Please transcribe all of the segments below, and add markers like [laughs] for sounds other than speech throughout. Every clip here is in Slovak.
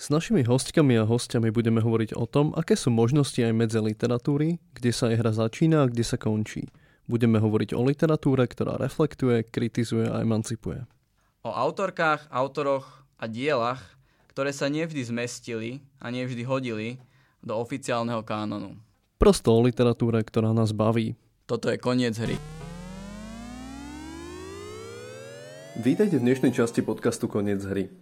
S našimi hostkami a hostiami budeme hovoriť o tom, aké sú možnosti aj medzi literatúry, kde sa jej hra začína a kde sa končí. Budeme hovoriť o literatúre, ktorá reflektuje, kritizuje a emancipuje. O autorkách, autoroch a dielach, ktoré sa nevždy zmestili a nevždy hodili do oficiálneho kánonu. Prosto o literatúre, ktorá nás baví. Toto je koniec hry. Vítajte v dnešnej časti podcastu Koniec hry.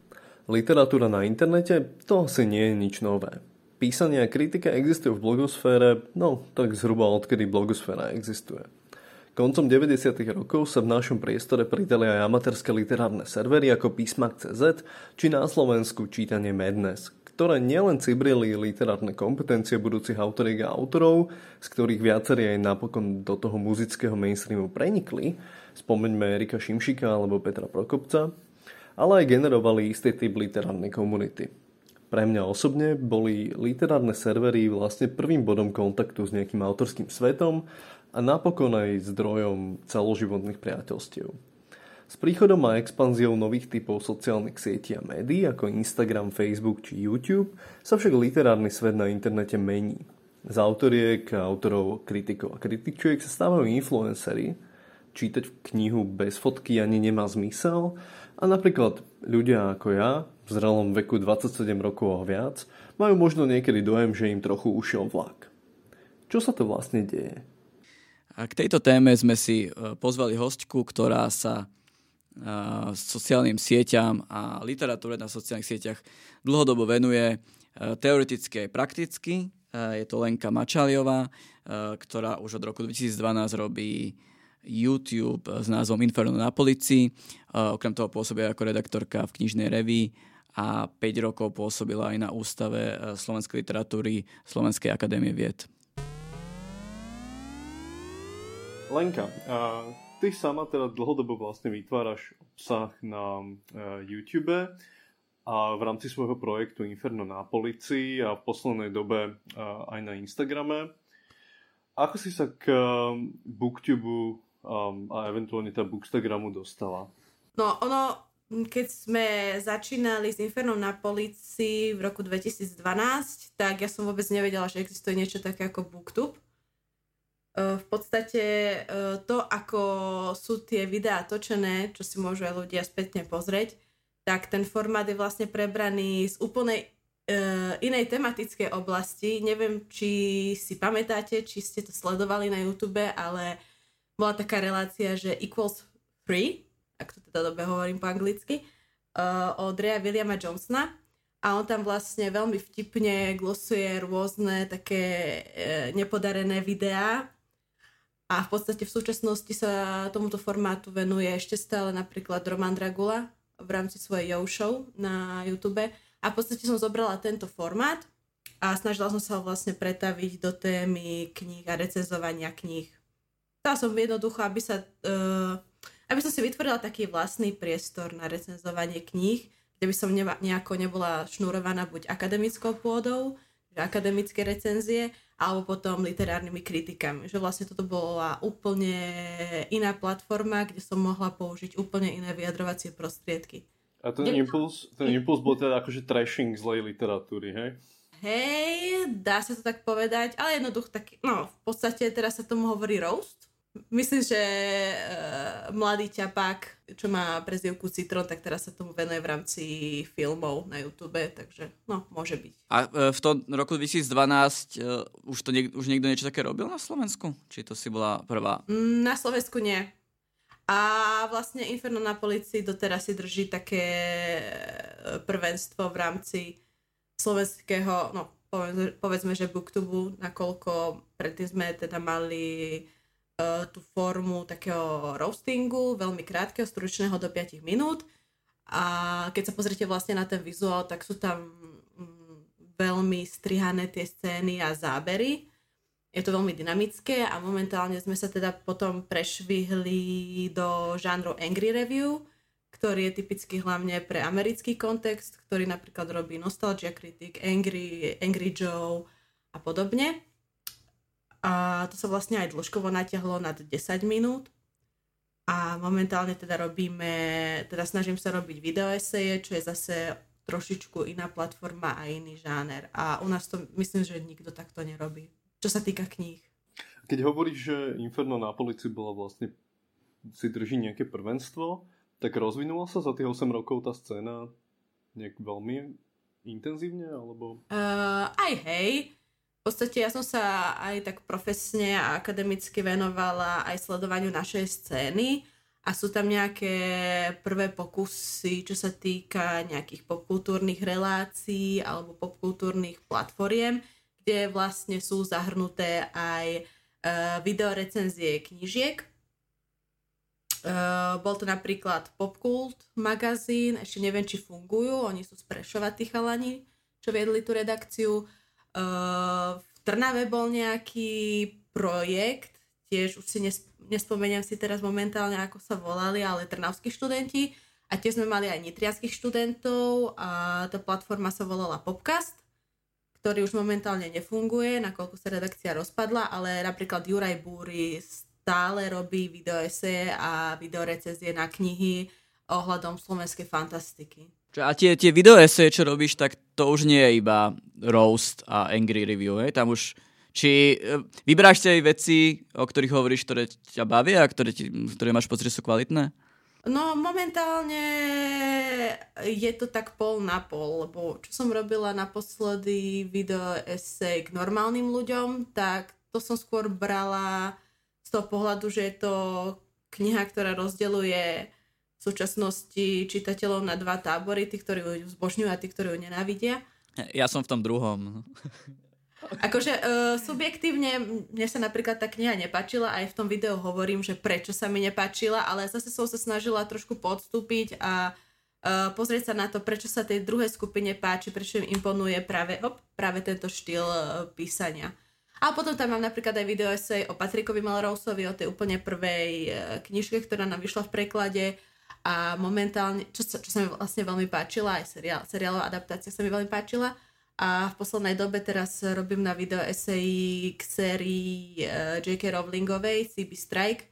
Literatúra na internete? To asi nie je nič nové. Písanie a kritika existujú v blogosfére, no tak zhruba odkedy blogosféra existuje. Koncom 90. rokov sa v našom priestore pridali aj amatérske literárne servery ako Písmak.cz či na Slovensku čítanie Madness, ktoré nielen cibrili literárne kompetencie budúcich autoriek a autorov, z ktorých viacerí aj napokon do toho muzického mainstreamu prenikli, spomeňme Erika Šimšika alebo Petra Prokopca, ale aj generovali istý typ literárnej komunity. Pre mňa osobne boli literárne servery vlastne prvým bodom kontaktu s nejakým autorským svetom a napokon aj zdrojom celoživotných priateľstiev. S príchodom a expanziou nových typov sociálnych sietí a médií ako Instagram, Facebook či YouTube sa však literárny svet na internete mení. Z autoriek, autorov, kritikov a kritičiek sa stávajú influencery. Čítať knihu bez fotky ani nemá zmysel a napríklad ľudia ako ja, v zrelom veku 27 rokov a viac, majú možno niekedy dojem, že im trochu ušiel vlak. Čo sa to vlastne deje? A k tejto téme sme si e, pozvali hostku, ktorá sa e, sociálnym sieťam a literatúre na sociálnych sieťach dlhodobo venuje e, teoreticky aj prakticky. Je to Lenka Mačaliová, ktorá už od roku 2012 robí YouTube s názvom Inferno na policii. Okrem toho pôsobila ako redaktorka v knižnej revii a 5 rokov pôsobila aj na Ústave e, slovenskej literatúry Slovenskej akadémie vied. Lenka, ty sama teda dlhodobo vlastne vytváraš obsah na e, YouTube a v rámci svojho projektu Inferno na policii a v poslednej dobe e, aj na Instagrame. Ako si sa k Booktube um, a eventuálne tá Bookstagramu dostala? No, ono, keď sme začínali s Infernom na policii v roku 2012, tak ja som vôbec nevedela, že existuje niečo také ako Booktube. V podstate to, ako sú tie videá točené, čo si môžu aj ľudia spätne pozrieť, tak ten formát je vlastne prebraný z úplnej uh, inej tematickej oblasti. Neviem, či si pamätáte, či ste to sledovali na YouTube, ale bola taká relácia, že equals free, ak to teda dobe hovorím po anglicky, uh, od Rea Williama Johnsona. A on tam vlastne veľmi vtipne glosuje rôzne také uh, nepodarené videá. A v podstate v súčasnosti sa tomuto formátu venuje ešte stále napríklad Roman Dragula v rámci svojej Yo Show na YouTube. A v podstate som zobrala tento formát a snažila som sa ho vlastne pretaviť do témy kníh a recenzovania kníh chcela som jednoducho, aby sa, uh, aby som si vytvorila taký vlastný priestor na recenzovanie kníh, kde by som neba, nejako nebola šnurovaná buď akademickou pôdou, že akademické recenzie, alebo potom literárnymi kritikami. Že vlastne toto bola úplne iná platforma, kde som mohla použiť úplne iné vyjadrovacie prostriedky. A ten impuls, ten impuls bol teda akože trashing zlej literatúry, hej? Hej, dá sa to tak povedať, ale jednoducho tak, no v podstate teraz sa tomu hovorí roast, Myslím, že uh, mladý ťapák, čo má prezivku Citron, tak teraz sa tomu venuje v rámci filmov na YouTube, takže no, môže byť. A uh, v tom roku 2012 uh, už, to niek- už niekto niečo také robil na Slovensku? Či to si bola prvá? Mm, na Slovensku nie. A vlastne Inferno na policii doteraz si drží také prvenstvo v rámci slovenského, no povedzme, povedzme že booktubu, nakoľko predtým sme teda mali tú formu takého roastingu, veľmi krátkeho, stručného do 5 minút. A keď sa pozrite vlastne na ten vizuál, tak sú tam mm, veľmi strihané tie scény a zábery je to veľmi dynamické a momentálne sme sa teda potom prešvihli do žánru Angry Review, ktorý je typický hlavne pre americký kontext, ktorý napríklad robí Nostalgia Critic, Angry, Angry Joe a podobne. A to sa vlastne aj dĺžkovo natiahlo nad 10 minút. A momentálne teda robíme, teda snažím sa robiť videoeseje, čo je zase trošičku iná platforma a iný žáner. A u nás to myslím, že nikto takto nerobí čo sa týka kníh. Keď hovoríš, že Inferno na polici bola vlastne si drží nejaké prvenstvo, tak rozvinula sa za tých 8 rokov tá scéna nejak veľmi intenzívne, alebo? Uh, aj hej. V podstate ja som sa aj tak profesne a akademicky venovala aj sledovaniu našej scény a sú tam nejaké prvé pokusy, čo sa týka nejakých popkultúrnych relácií alebo popkultúrnych platformiem, kde vlastne sú zahrnuté aj uh, videorecenzie knižiek. Uh, bol to napríklad Popkult magazín, ešte neviem, či fungujú, oni sú z Prešova tí chalani, čo viedli tú redakciu. Uh, v Trnave bol nejaký projekt, tiež už si nespomeniem si teraz momentálne, ako sa volali, ale trnavskí študenti. A tiež sme mali aj nitriackých študentov a tá platforma sa volala Popcast ktorý už momentálne nefunguje, nakoľko sa redakcia rozpadla, ale napríklad Juraj Búry stále robí videoese a videorecenzie na knihy ohľadom slovenskej fantastiky. A tie, tie videoese, čo robíš, tak to už nie je iba roast a angry review, hej? Tam už či e, vyberáš si aj veci, o ktorých hovoríš, ktoré ťa bavia a ktoré, ti, ktoré máš pocit, že sú kvalitné? No momentálne je to tak pol na pol, lebo čo som robila naposledy video esej k normálnym ľuďom, tak to som skôr brala z toho pohľadu, že je to kniha, ktorá rozdeluje v súčasnosti čitateľov na dva tábory, tí, ktorí ju zbožňujú a tí, ktorí ju nenávidia. Ja som v tom druhom. Akože uh, subjektívne mne sa napríklad tá kniha nepáčila, aj v tom videu hovorím, že prečo sa mi nepáčila, ale zase som sa snažila trošku podstúpiť a uh, pozrieť sa na to, prečo sa tej druhej skupine páči, prečo im imponuje práve, op, práve tento štýl uh, písania. A potom tam mám napríklad aj video esej o Patrikovi Melrouseovi, o tej úplne prvej knižke, ktorá nám vyšla v preklade a momentálne, čo sa, čo sa mi vlastne veľmi páčila, aj seriál, seriálová adaptácia sa mi veľmi páčila, a v poslednej dobe teraz robím na video eseji k sérii uh, eh, J.K. Rowlingovej CB Strike,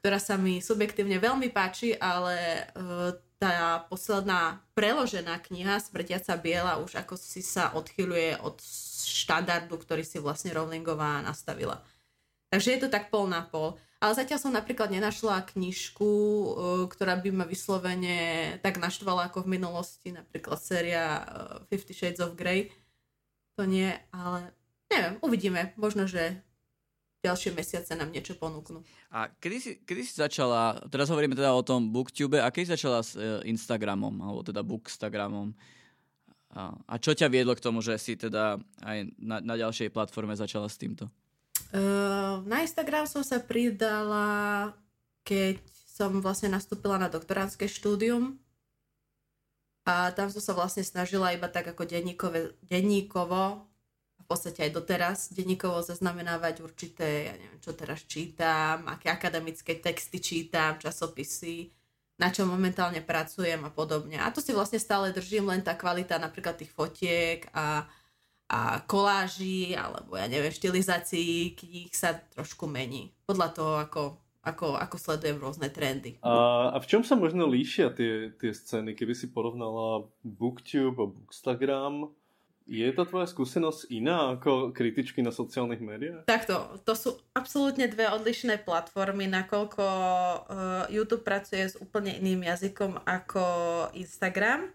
ktorá sa mi subjektívne veľmi páči, ale uh, tá posledná preložená kniha Smrtiaca biela už ako si sa odchyluje od štandardu, ktorý si vlastne Rowlingová nastavila. Takže je to tak pol na pol. Ale zatiaľ som napríklad nenašla knižku, eh, ktorá by ma vyslovene tak naštvala ako v minulosti, napríklad séria Fifty Shades of Grey, to nie, ale neviem, uvidíme. Možno, že ďalšie mesiace nám niečo ponúknú. A kedy si, kedy si začala, teraz hovoríme teda o tom Booktube, a kedy začala s e, Instagramom, alebo teda Bookstagramom? A, a čo ťa viedlo k tomu, že si teda aj na, na ďalšej platforme začala s týmto? Uh, na Instagram som sa pridala, keď som vlastne nastúpila na doktoránske štúdium a tam som sa vlastne snažila iba tak ako denníkovo, v podstate aj doteraz, denníkovo zaznamenávať určité, ja neviem, čo teraz čítam, aké akademické texty čítam, časopisy, na čo momentálne pracujem a podobne. A to si vlastne stále držím, len tá kvalita napríklad tých fotiek a, a koláží, alebo ja neviem, štilizácií kníh sa trošku mení. Podľa toho, ako ako, ako sledujem rôzne trendy. A, a v čom sa možno líšia tie, tie scény, keby si porovnala Booktube a Bookstagram? Je tá tvoja skúsenosť iná ako kritičky na sociálnych médiách? Takto, to sú absolútne dve odlišné platformy, nakoľko uh, YouTube pracuje s úplne iným jazykom ako Instagram.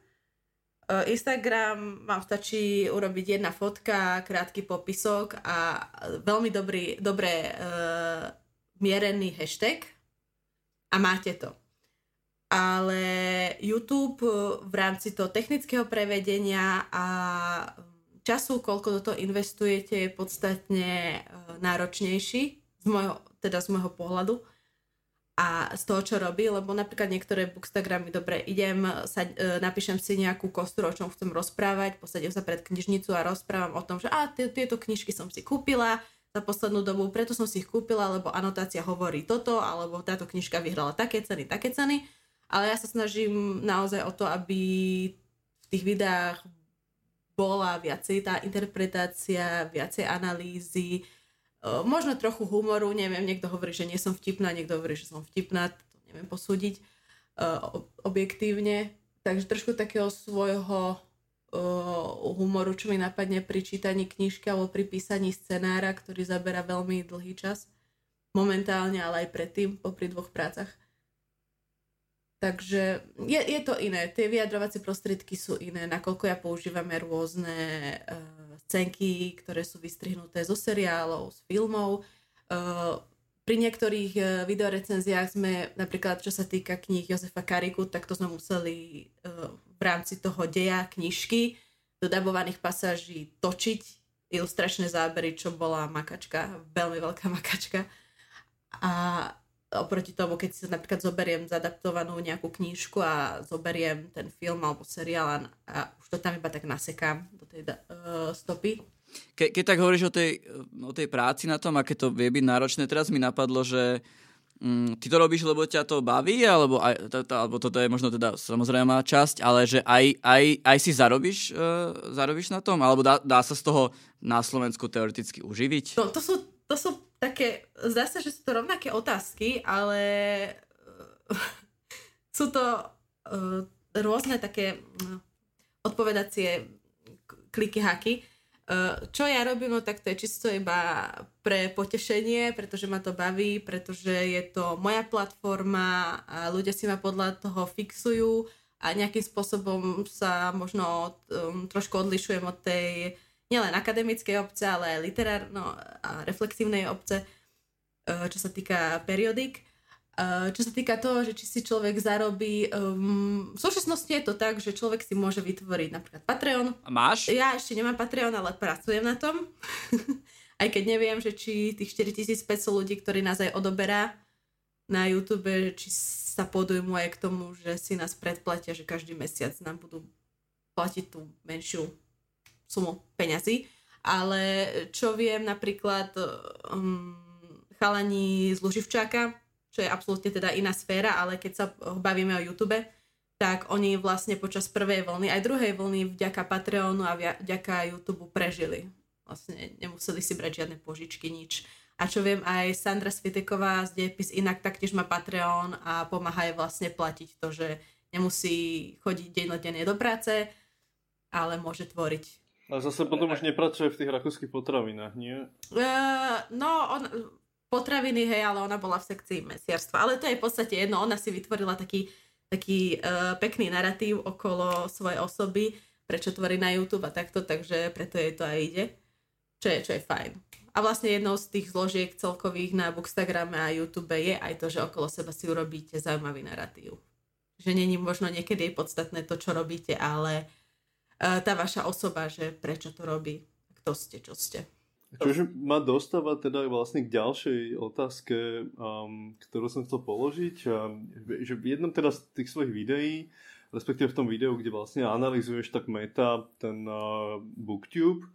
Uh, Instagram vám stačí urobiť jedna fotka, krátky popisok a veľmi dobrý, dobré uh, mierený hashtag a máte to. Ale YouTube v rámci toho technického prevedenia a času, koľko do toho investujete, je podstatne náročnejší, z môjho, teda z môjho pohľadu a z toho, čo robí, lebo napríklad niektoré bookstagramy, dobre, idem, sa, e, napíšem si nejakú kostru, o čom chcem rozprávať, posadím sa pred knižnicu a rozprávam o tom, že a tieto knižky som si kúpila za poslednú dobu, preto som si ich kúpila, lebo anotácia hovorí toto, alebo táto knižka vyhrala také ceny, také ceny, ale ja sa snažím naozaj o to, aby v tých videách bola viacej tá interpretácia, viacej analýzy, možno trochu humoru, neviem, niekto hovorí, že nie som vtipná, niekto hovorí, že som vtipná, to neviem posúdiť objektívne. Takže trošku takého svojho humoru, čo mi napadne pri čítaní knižky alebo pri písaní scenára, ktorý zabera veľmi dlhý čas. Momentálne, ale aj predtým, popri dvoch prácach. Takže je, je to iné. Tie vyjadrovacie prostriedky sú iné, nakoľko ja používame rôzne uh, scénky, ktoré sú vystrihnuté zo seriálov, z filmov. Uh, pri niektorých uh, videorecenziách sme, napríklad čo sa týka kníh Josefa Kariku, tak to sme museli uh, v rámci toho deja knižky do dabovaných pasáží točiť ilustračné zábery, čo bola makačka, veľmi veľká makačka. A oproti tomu, keď si napríklad zoberiem zadaptovanú nejakú knížku a zoberiem ten film alebo seriál a, a už to tam iba tak nasekám do tej uh, stopy. Ke, keď tak hovoríš o tej, o tej práci na tom, aké to vie byť náročné, teraz mi napadlo, že mm, ty to robíš, lebo ťa to baví, alebo, aj, to, to, alebo toto je možno teda samozrejme časť, ale že aj, aj, aj si zarobíš, uh, zarobíš na tom, alebo dá, dá sa z toho na Slovensku teoreticky uživiť? No, to sú, to sú také, zdá sa, že sú to rovnaké otázky, ale [laughs] sú to uh, rôzne také uh, odpovedacie kliky haky. Uh, čo ja robím, no tak to je čisto iba pre potešenie, pretože ma to baví, pretože je to moja platforma a ľudia si ma podľa toho fixujú a nejakým spôsobom sa možno um, trošku odlišujem od tej nielen akademickej obce, ale aj literárno a reflexívnej obce, uh, čo sa týka periodik. Uh, čo sa týka toho, že či si človek zarobí, um, v súčasnosti je to tak, že človek si môže vytvoriť napríklad Patreon. A máš? Ja ešte nemám Patreon, ale pracujem na tom. [laughs] aj keď neviem, že či tých 4500 ľudí, ktorí nás aj odoberá na YouTube, či sa podujmu aj k tomu, že si nás predplatia, že každý mesiac nám budú platiť tú menšiu sumu peňazí. Ale čo viem napríklad um, chalani z Luživčáka, čo je absolútne teda iná sféra, ale keď sa bavíme o YouTube, tak oni vlastne počas prvej vlny, aj druhej vlny vďaka Patreonu a vďaka YouTube prežili. Vlastne nemuseli si brať žiadne požičky, nič. A čo viem, aj Sandra Sviteková z Dejepis inak taktiež má Patreon a pomáha jej vlastne platiť to, že nemusí chodiť dennodenne do práce, ale môže tvoriť. A zase potom už nepracuje v tých rakúskych potravinách, nie? Uh, no, on, potraviny, hej, ale ona bola v sekcii mesiarstva. Ale to je v podstate jedno, ona si vytvorila taký, taký uh, pekný narratív okolo svojej osoby, prečo tvorí na YouTube a takto, takže preto jej to aj ide, čo je, čo je fajn. A vlastne jednou z tých zložiek celkových na Bookstagrame a YouTube je aj to, že okolo seba si urobíte zaujímavý narratív. Že není možno niekedy podstatné to, čo robíte, ale tá vaša osoba, že prečo to robí, kto ste, čo ste. Čože ma dostáva teda vlastne k ďalšej otázke, um, ktorú som chcel položiť. Um, že v jednom teda z tých svojich videí, respektíve v tom videu, kde vlastne analizuješ tak meta ten uh, booktube,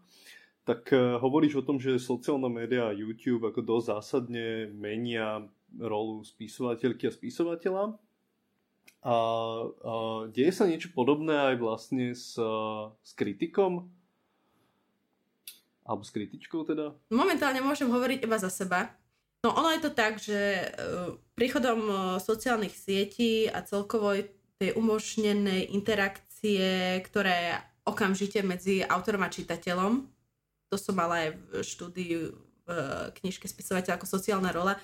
tak uh, hovoríš o tom, že sociálne médiá a YouTube ako dosť zásadne menia rolu spisovateľky a spisovateľa. A, a deje sa niečo podobné aj vlastne s, s kritikom? Alebo s kritičkou teda? Momentálne môžem hovoriť iba za seba. No ono je to tak, že uh, príchodom uh, sociálnych sietí a celkovo tej umožnenej interakcie, ktoré okamžite medzi autorom a čitateľom, to som mala aj v štúdiu v knižke spisovateľ ako sociálna rola,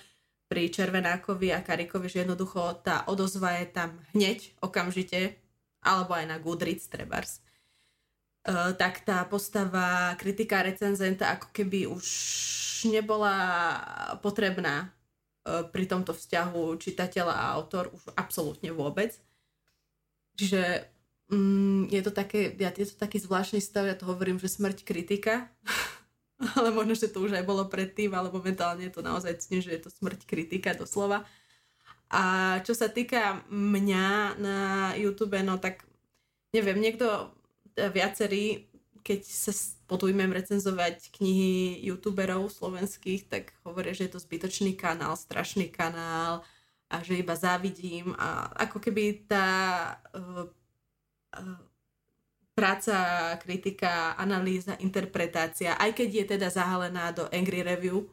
pri Červenákovi a Karikovi, že jednoducho tá odozva je tam hneď, okamžite, alebo aj na Goodreads, trebárs. Eh, tak tá postava kritika recenzenta ako keby už nebola potrebná. pri tomto vzťahu čitateľa a autor už absolútne vôbec. Čiže mm, je, to také, ja, je to taký zvláštny stav, ja to hovorím, že smrť kritika, [laughs] [laughs] ale možno, že to už aj bolo predtým, ale momentálne je to naozaj cne, že je to smrť kritika doslova. A čo sa týka mňa na YouTube, no tak neviem, niekto, e, viacerí, keď sa podujmem recenzovať knihy youtuberov slovenských, tak hovoria, že je to zbytočný kanál, strašný kanál a že iba závidím a ako keby tá uh, uh, práca, kritika, analýza, interpretácia, aj keď je teda zahalená do Angry Review,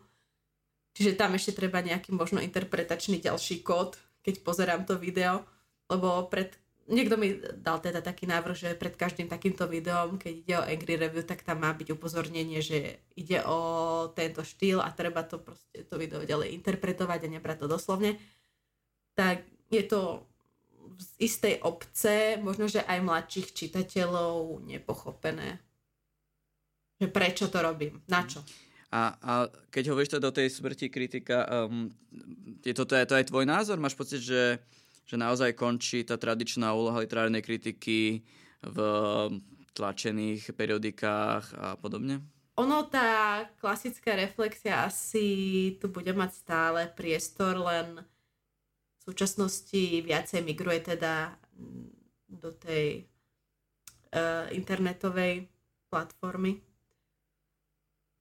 Čiže tam ešte treba nejaký možno interpretačný ďalší kód, keď pozerám to video, lebo pred niekto mi dal teda taký návrh, že pred každým takýmto videom, keď ide o Angry Review, tak tam má byť upozornenie, že ide o tento štýl a treba to proste to video ďalej interpretovať a nebrať to doslovne. Tak je to z istej obce, možno, že aj mladších čitateľov nepochopené. Že prečo to robím, na čo. A, a keď hovoríš to do tej smrti kritika, um, je to, to, je to aj tvoj názor? Máš pocit, že, že naozaj končí tá tradičná úloha literárnej kritiky v tlačených periodikách a podobne? Ono, tá klasická reflexia asi tu bude mať stále priestor, len v súčasnosti viacej migruje teda do tej uh, internetovej platformy.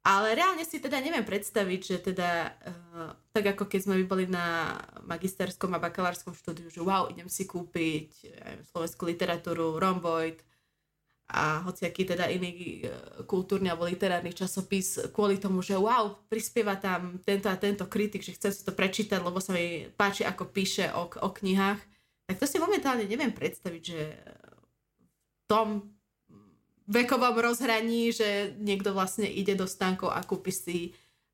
Ale reálne si teda neviem predstaviť, že teda uh, tak ako keď sme boli na magisterskom a bakalárskom štúdiu, že wow, idem si kúpiť aj slovenskú literatúru, Romboid a hociaký teda iný uh, kultúrny alebo literárny časopis kvôli tomu, že wow, prispieva tam tento a tento kritik, že chcem si to prečítať, lebo sa mi páči, ako píše o, o knihách. Tak to si momentálne neviem predstaviť, že v tom vekovom rozhraní, že niekto vlastne ide do stánkov a kúpi si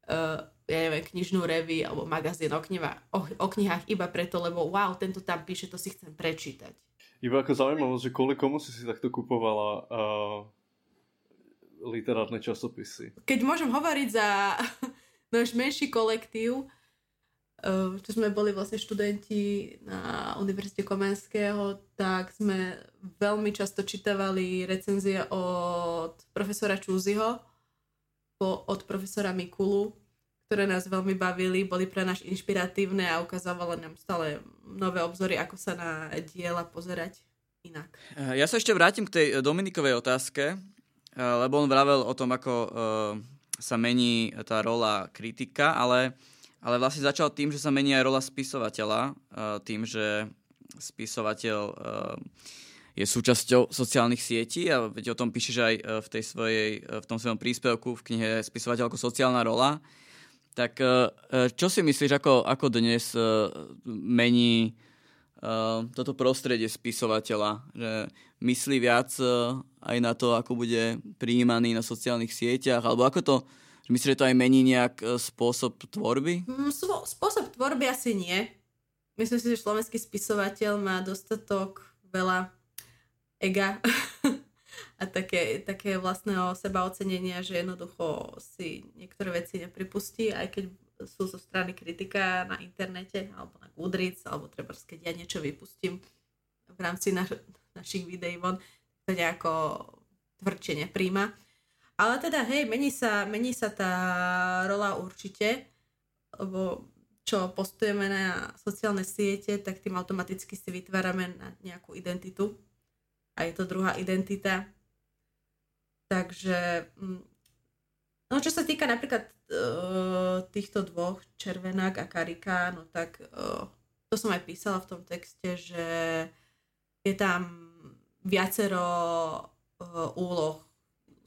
uh, ja neviem, knižnú revy alebo magazín o, kniha, o, o knihách iba preto, lebo wow, tento tam píše, to si chcem prečítať. Iba ako zaujímavosť, že kvôli komu si si takto kupovala uh, literárne časopisy? Keď môžem hovoriť za [laughs] náš menší kolektív, uh, čo sme boli vlastne študenti na Univerzite Komenského, tak sme veľmi často čítavali recenzie od profesora Čúziho, od profesora Mikulu, ktoré nás veľmi bavili, boli pre nás inšpiratívne a ukazovali nám stále nové obzory, ako sa na diela pozerať inak. Eh, ja sa ešte vrátim k tej Dominikovej otázke, eh, lebo on vravel o tom, ako eh, sa mení tá rola kritika, ale, ale vlastne začal tým, že sa mení aj rola spisovateľa, tým, že spisovateľ je súčasťou sociálnych sietí a veď o tom píšeš aj v, tej svojej, v tom svojom príspevku v knihe Spisovateľ ako sociálna rola. Tak e, čo si myslíš, ako, ako dnes mení toto prostredie spisovateľa? Že myslí viac aj na to, ako bude prijímaný na sociálnych sieťach? Alebo ako to, myslíš, že to aj mení nejak spôsob tvorby? Mm, spôsob tvorby asi nie. Myslím si, že slovenský spisovateľ má dostatok veľa ega [laughs] a také, také vlastného seba ocenenia, že jednoducho si niektoré veci nepripustí, aj keď sú zo strany kritika na internete alebo na Goodreads, alebo treba, keď ja niečo vypustím v rámci naš, našich videí von, to nejako tvrdšie nepríjma. Ale teda, hej, mení sa, mení sa tá rola určite, lebo čo postujeme na sociálne siete, tak tým automaticky si vytvárame na nejakú identitu a je to druhá identita. Takže, mm, no čo sa týka napríklad uh, týchto dvoch, Červenák a Karika, no tak uh, to som aj písala v tom texte, že je tam viacero uh, úloh.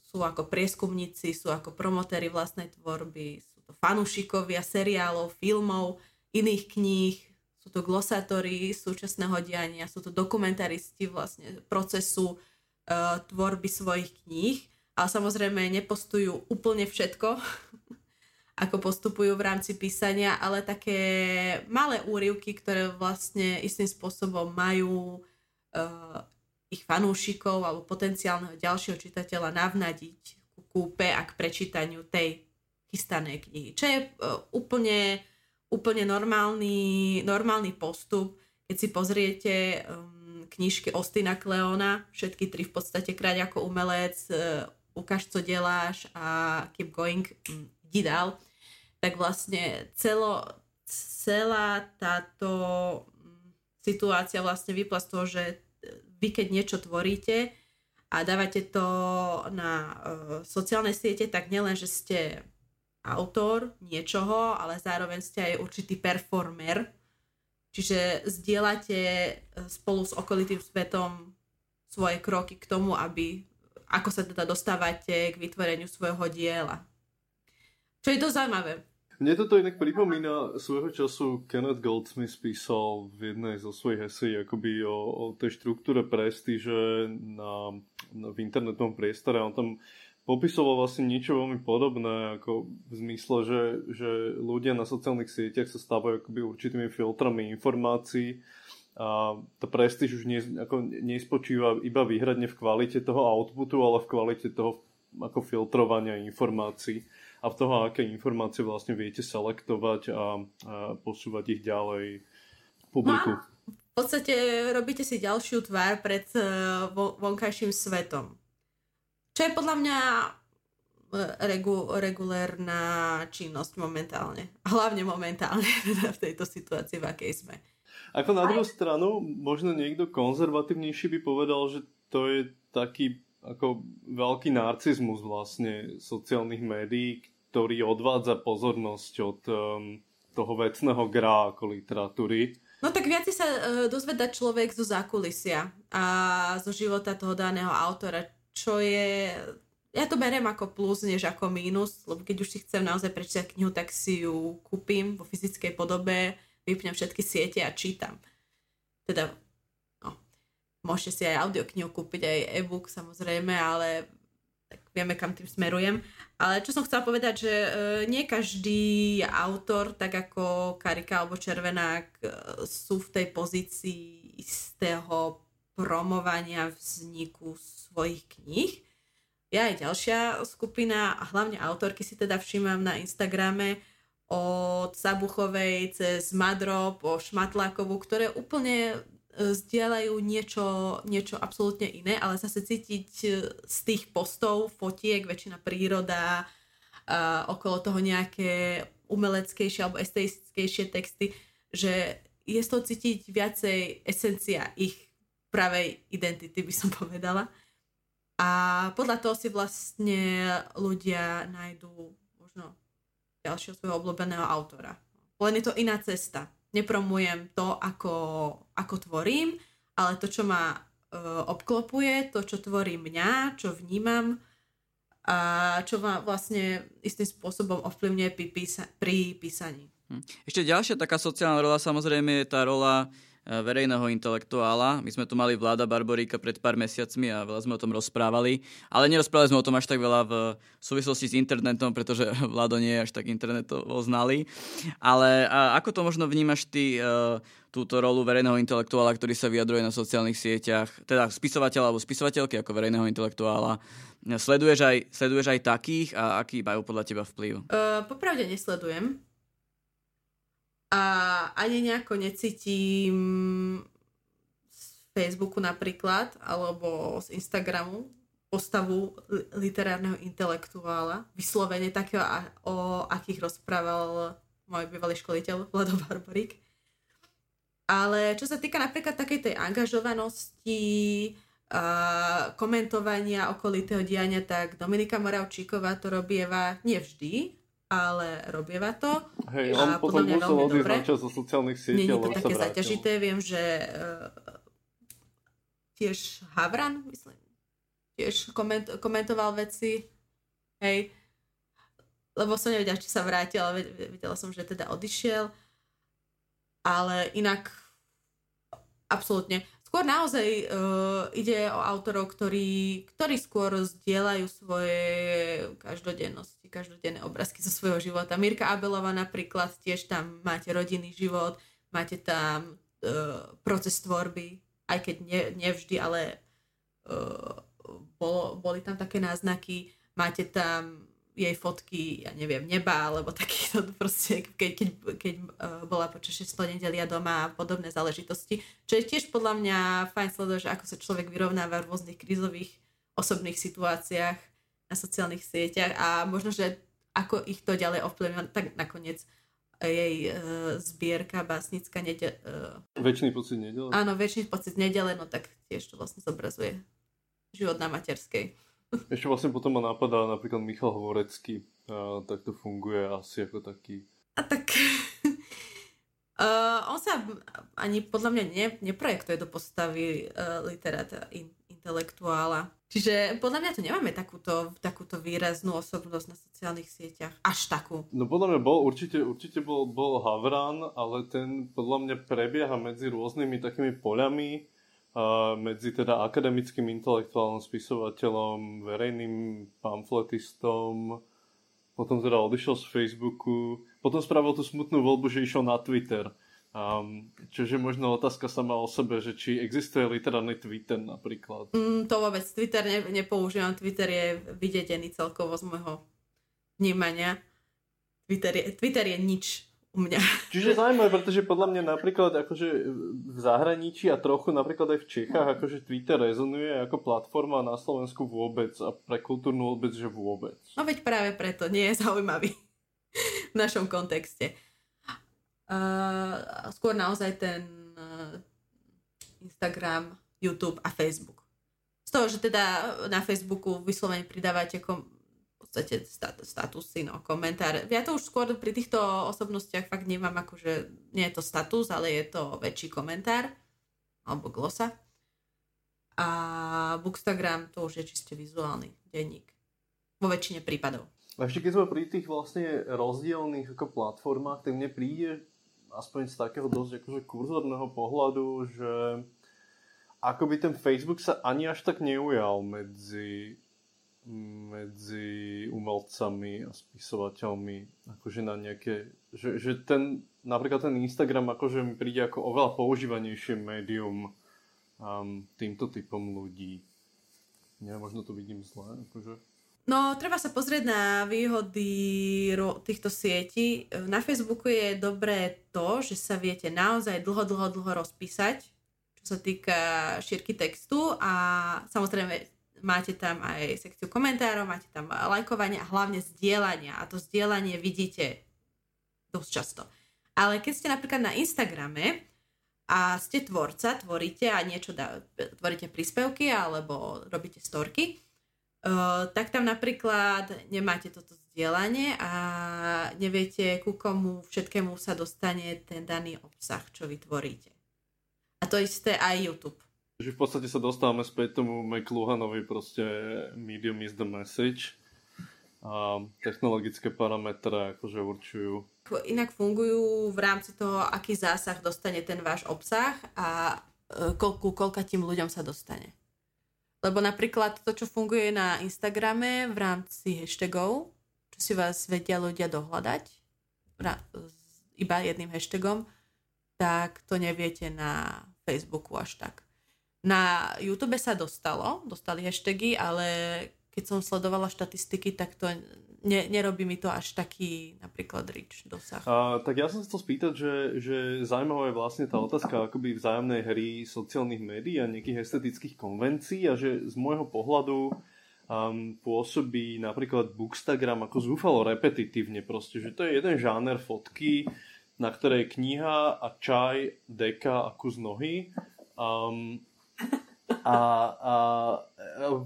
Sú ako prieskumníci, sú ako promotéry vlastnej tvorby, sú to fanúšikovia seriálov, filmov, iných kníh, sú to glosátory súčasného diania, sú to dokumentaristi vlastne procesu uh, tvorby svojich kníh, ale samozrejme nepostujú úplne všetko, [laughs] ako postupujú v rámci písania, ale také malé úryvky, ktoré vlastne istým spôsobom majú uh, ich fanúšikov alebo potenciálneho ďalšieho čitateľa navnadiť ku kúpe a k prečítaniu tej chystanej knihy. Čo je uh, úplne úplne normálny, normálny postup, keď si pozriete um, knižky Ostina Kleona, všetky tri v podstate kráť ako umelec, uh, ukáž, co deláš a keep going, um, dal, tak vlastne celo, celá táto mm, situácia vlastne vypla z toho, že vy keď niečo tvoríte a dávate to na uh, sociálne siete, tak nielen, že ste autor niečoho, ale zároveň ste aj určitý performer, čiže zdieľate e, spolu s okolitým svetom svoje kroky k tomu, aby ako sa teda dostávate k vytvoreniu svojho diela. Čo je dosť zaujímavé. Mne toto inak pripomína svojho času Kenneth Goldsmith písal v jednej zo svojich esejí akoby o, o tej štruktúre prestíže na, na, v internetovom priestore. On tam popisoval vlastne niečo veľmi podobné, ako v zmysle, že, že ľudia na sociálnych sieťach sa stávajú akoby určitými filtrami informácií a tá prestíž už nie, ako nespočíva iba výhradne v kvalite toho outputu, ale v kvalite toho ako filtrovania informácií a v toho, aké informácie vlastne viete selektovať a, a posúvať ich ďalej publiku. No, v podstate robíte si ďalšiu tvár pred uh, vonkajším svetom. Čo je podľa mňa e, regu, regulérna činnosť momentálne. Hlavne momentálne [laughs] v tejto situácii, v akej sme. Ako na druhú stranu, možno niekto konzervatívnejší by povedal, že to je taký ako veľký narcizmus vlastne sociálnych médií, ktorý odvádza pozornosť od um, toho vecného gra ako literatúry. No tak viac sa uh, dozveda človek zo zákulisia a zo života toho daného autora, čo je... Ja to beriem ako plus, než ako mínus, lebo keď už si chcem naozaj prečítať knihu, tak si ju kúpim vo fyzickej podobe, vypnem všetky siete a čítam. Teda, no, môžete si aj audioknihu kúpiť, aj e-book samozrejme, ale tak vieme, kam tým smerujem. Ale čo som chcela povedať, že e, nie každý autor, tak ako Karika alebo Červenák, e, sú v tej pozícii istého promovania vzniku svojich kníh. Ja aj ďalšia skupina a hlavne autorky si teda všímam na Instagrame od Sabuchovej cez Madro po Šmatlákovú, ktoré úplne e, zdieľajú niečo, niečo absolútne iné, ale zase cítiť e, z tých postov, fotiek, väčšina príroda, a okolo toho nejaké umeleckejšie alebo estetickejšie texty, že je z toho cítiť viacej esencia ich pravej identity, by som [laughs] povedala. A podľa toho si vlastne ľudia nájdú možno ďalšieho svojho obľúbeného autora. Len je to iná cesta. Nepromujem to, ako, ako tvorím, ale to, čo ma uh, obklopuje, to, čo tvorí mňa, čo vnímam a čo ma vlastne istým spôsobom ovplyvňuje pri, písa- pri písaní. Hm. Ešte ďalšia taká sociálna rola samozrejme je tá rola verejného intelektuála. My sme tu mali vláda Barboríka pred pár mesiacmi a veľa sme o tom rozprávali, ale nerozprávali sme o tom až tak veľa v súvislosti s internetom, pretože [laughs] vládo nie je až tak internetovo znalý. Ale ako to možno vnímaš ty, eh, túto rolu verejného intelektuála, ktorý sa vyjadruje na sociálnych sieťach, teda spisovateľa alebo spisovateľky ako verejného intelektuála. Sleduješ aj, sleduješ aj takých a aký majú podľa teba vplyv? Uh, popravde nesledujem a ani nejako necítim z Facebooku napríklad, alebo z Instagramu postavu literárneho intelektuála, vyslovene takého, o akých rozprával môj bývalý školiteľ Vlado Barbarík. Ale čo sa týka napríklad takej tej angažovanosti, a komentovania okolitého diania, tak Dominika Moravčíková to robieva nevždy, ale robieva to. Hej, on a potom musel odísť na čas zo sociálnych sietí, Nie je to také zaťažité, viem, že uh, tiež Havran, myslím, tiež koment, komentoval veci, hej, lebo som nevedela, či sa vrátil, ale videla som, že teda odišiel, ale inak absolútne skôr naozaj uh, ide o autorov, ktorí, ktorí skôr zdieľajú svoje každodennosti, každodenné obrázky zo svojho života. Mirka Abelová napríklad, tiež tam máte rodinný život, máte tam uh, proces tvorby, aj keď ne, nevždy, ale uh, bolo, boli tam také náznaky. Máte tam jej fotky, ja neviem, neba, alebo takýto [laughs] proste, keď, keď, keď uh, bola počas 600 nedelia doma a podobné záležitosti. Čo je tiež podľa mňa fajn sledovať, že ako sa človek vyrovnáva v rôznych krízových osobných situáciách na sociálnych sieťach a možno, že ako ich to ďalej ovplyvňuje, tak nakoniec jej uh, zbierka básnická nedele. Uh, väčší pocit nedele? Áno, väčší pocit nedele, no tak tiež to vlastne zobrazuje život na materskej. Ešte vlastne potom ma napadá napríklad Michal Hvorecký. A, tak to funguje asi ako taký... A tak... [laughs] uh, on sa ani podľa mňa ne, neprojektuje do postavy uh, literáta, in, intelektuála. Čiže podľa mňa tu nemáme takúto, takúto výraznú osobnosť na sociálnych sieťach. Až takú. No podľa mňa bol, určite, určite bol, bol Havran, ale ten podľa mňa prebieha medzi rôznymi takými poľami medzi teda akademickým intelektuálnym spisovateľom, verejným pamfletistom, potom teda odišiel z Facebooku, potom spravil tú smutnú voľbu, že išiel na Twitter. Um, čože možno otázka sama o sebe, že či existuje literárny Twitter napríklad. Mm, to vôbec, Twitter ne, nepoužívam, Twitter je vydedený celkovo z môjho vnímania. Twitter je, Twitter je nič u mňa. Čiže zaujímavé, pretože podľa mňa napríklad akože v zahraničí a trochu napríklad aj v Čechách akože Twitter rezonuje ako platforma na Slovensku vôbec a pre kultúrnu vôbec, že vôbec. No veď práve preto nie je zaujímavý [laughs] v našom kontexte. Uh, skôr naozaj ten uh, Instagram, YouTube a Facebook. Z toho, že teda na Facebooku vyslovene pridávate kom- podstate stat, statusy, no, komentár. Ja to už skôr pri týchto osobnostiach fakt nemám ako, že nie je to status, ale je to väčší komentár alebo glosa. A Bookstagram to už je čiste vizuálny denník. Vo väčšine prípadov. A ešte keď sme pri tých vlastne rozdielných ako platformách, tak mne príde aspoň z takého dosť akože kurzorného pohľadu, že akoby ten Facebook sa ani až tak neujal medzi medzi umelcami a spisovateľmi, akože na nejaké, že, že ten, napríklad ten Instagram akože mi príde ako oveľa používanejšie médium um, týmto typom ľudí. Nie, možno to vidím zle, akože. No, treba sa pozrieť na výhody týchto sietí. Na Facebooku je dobré to, že sa viete naozaj dlho, dlho, dlho rozpísať, čo sa týka šírky textu a samozrejme máte tam aj sekciu komentárov, máte tam lajkovanie a hlavne zdieľania. A to zdieľanie vidíte dosť často. Ale keď ste napríklad na Instagrame a ste tvorca, tvoríte a niečo dá, tvoríte príspevky alebo robíte storky, uh, tak tam napríklad nemáte toto zdieľanie a neviete, ku komu všetkému sa dostane ten daný obsah, čo vytvoríte. A to isté aj YouTube. Že v podstate sa dostávame späť tomu McLuhanovi proste medium is the message a technologické parametre akože určujú. Inak fungujú v rámci toho, aký zásah dostane ten váš obsah a e, koľku, koľka tým ľuďom sa dostane. Lebo napríklad to, čo funguje na Instagrame v rámci hashtagov, čo si vás vedia ľudia dohľadať iba jedným hashtagom, tak to neviete na Facebooku až tak. Na YouTube sa dostalo, dostali hashtagy, ale keď som sledovala štatistiky, tak to ne, nerobí mi to až taký napríklad rich dosah. A, tak ja som sa chcel spýtať, že, že zaujímavá je vlastne tá otázka akoby vzájomnej hry sociálnych médií a nejakých estetických konvencií a že z môjho pohľadu um, pôsobí napríklad Bookstagram ako zúfalo repetitívne proste, že to je jeden žáner fotky, na ktorej kniha a čaj, deka a kus nohy. Um, a, a, a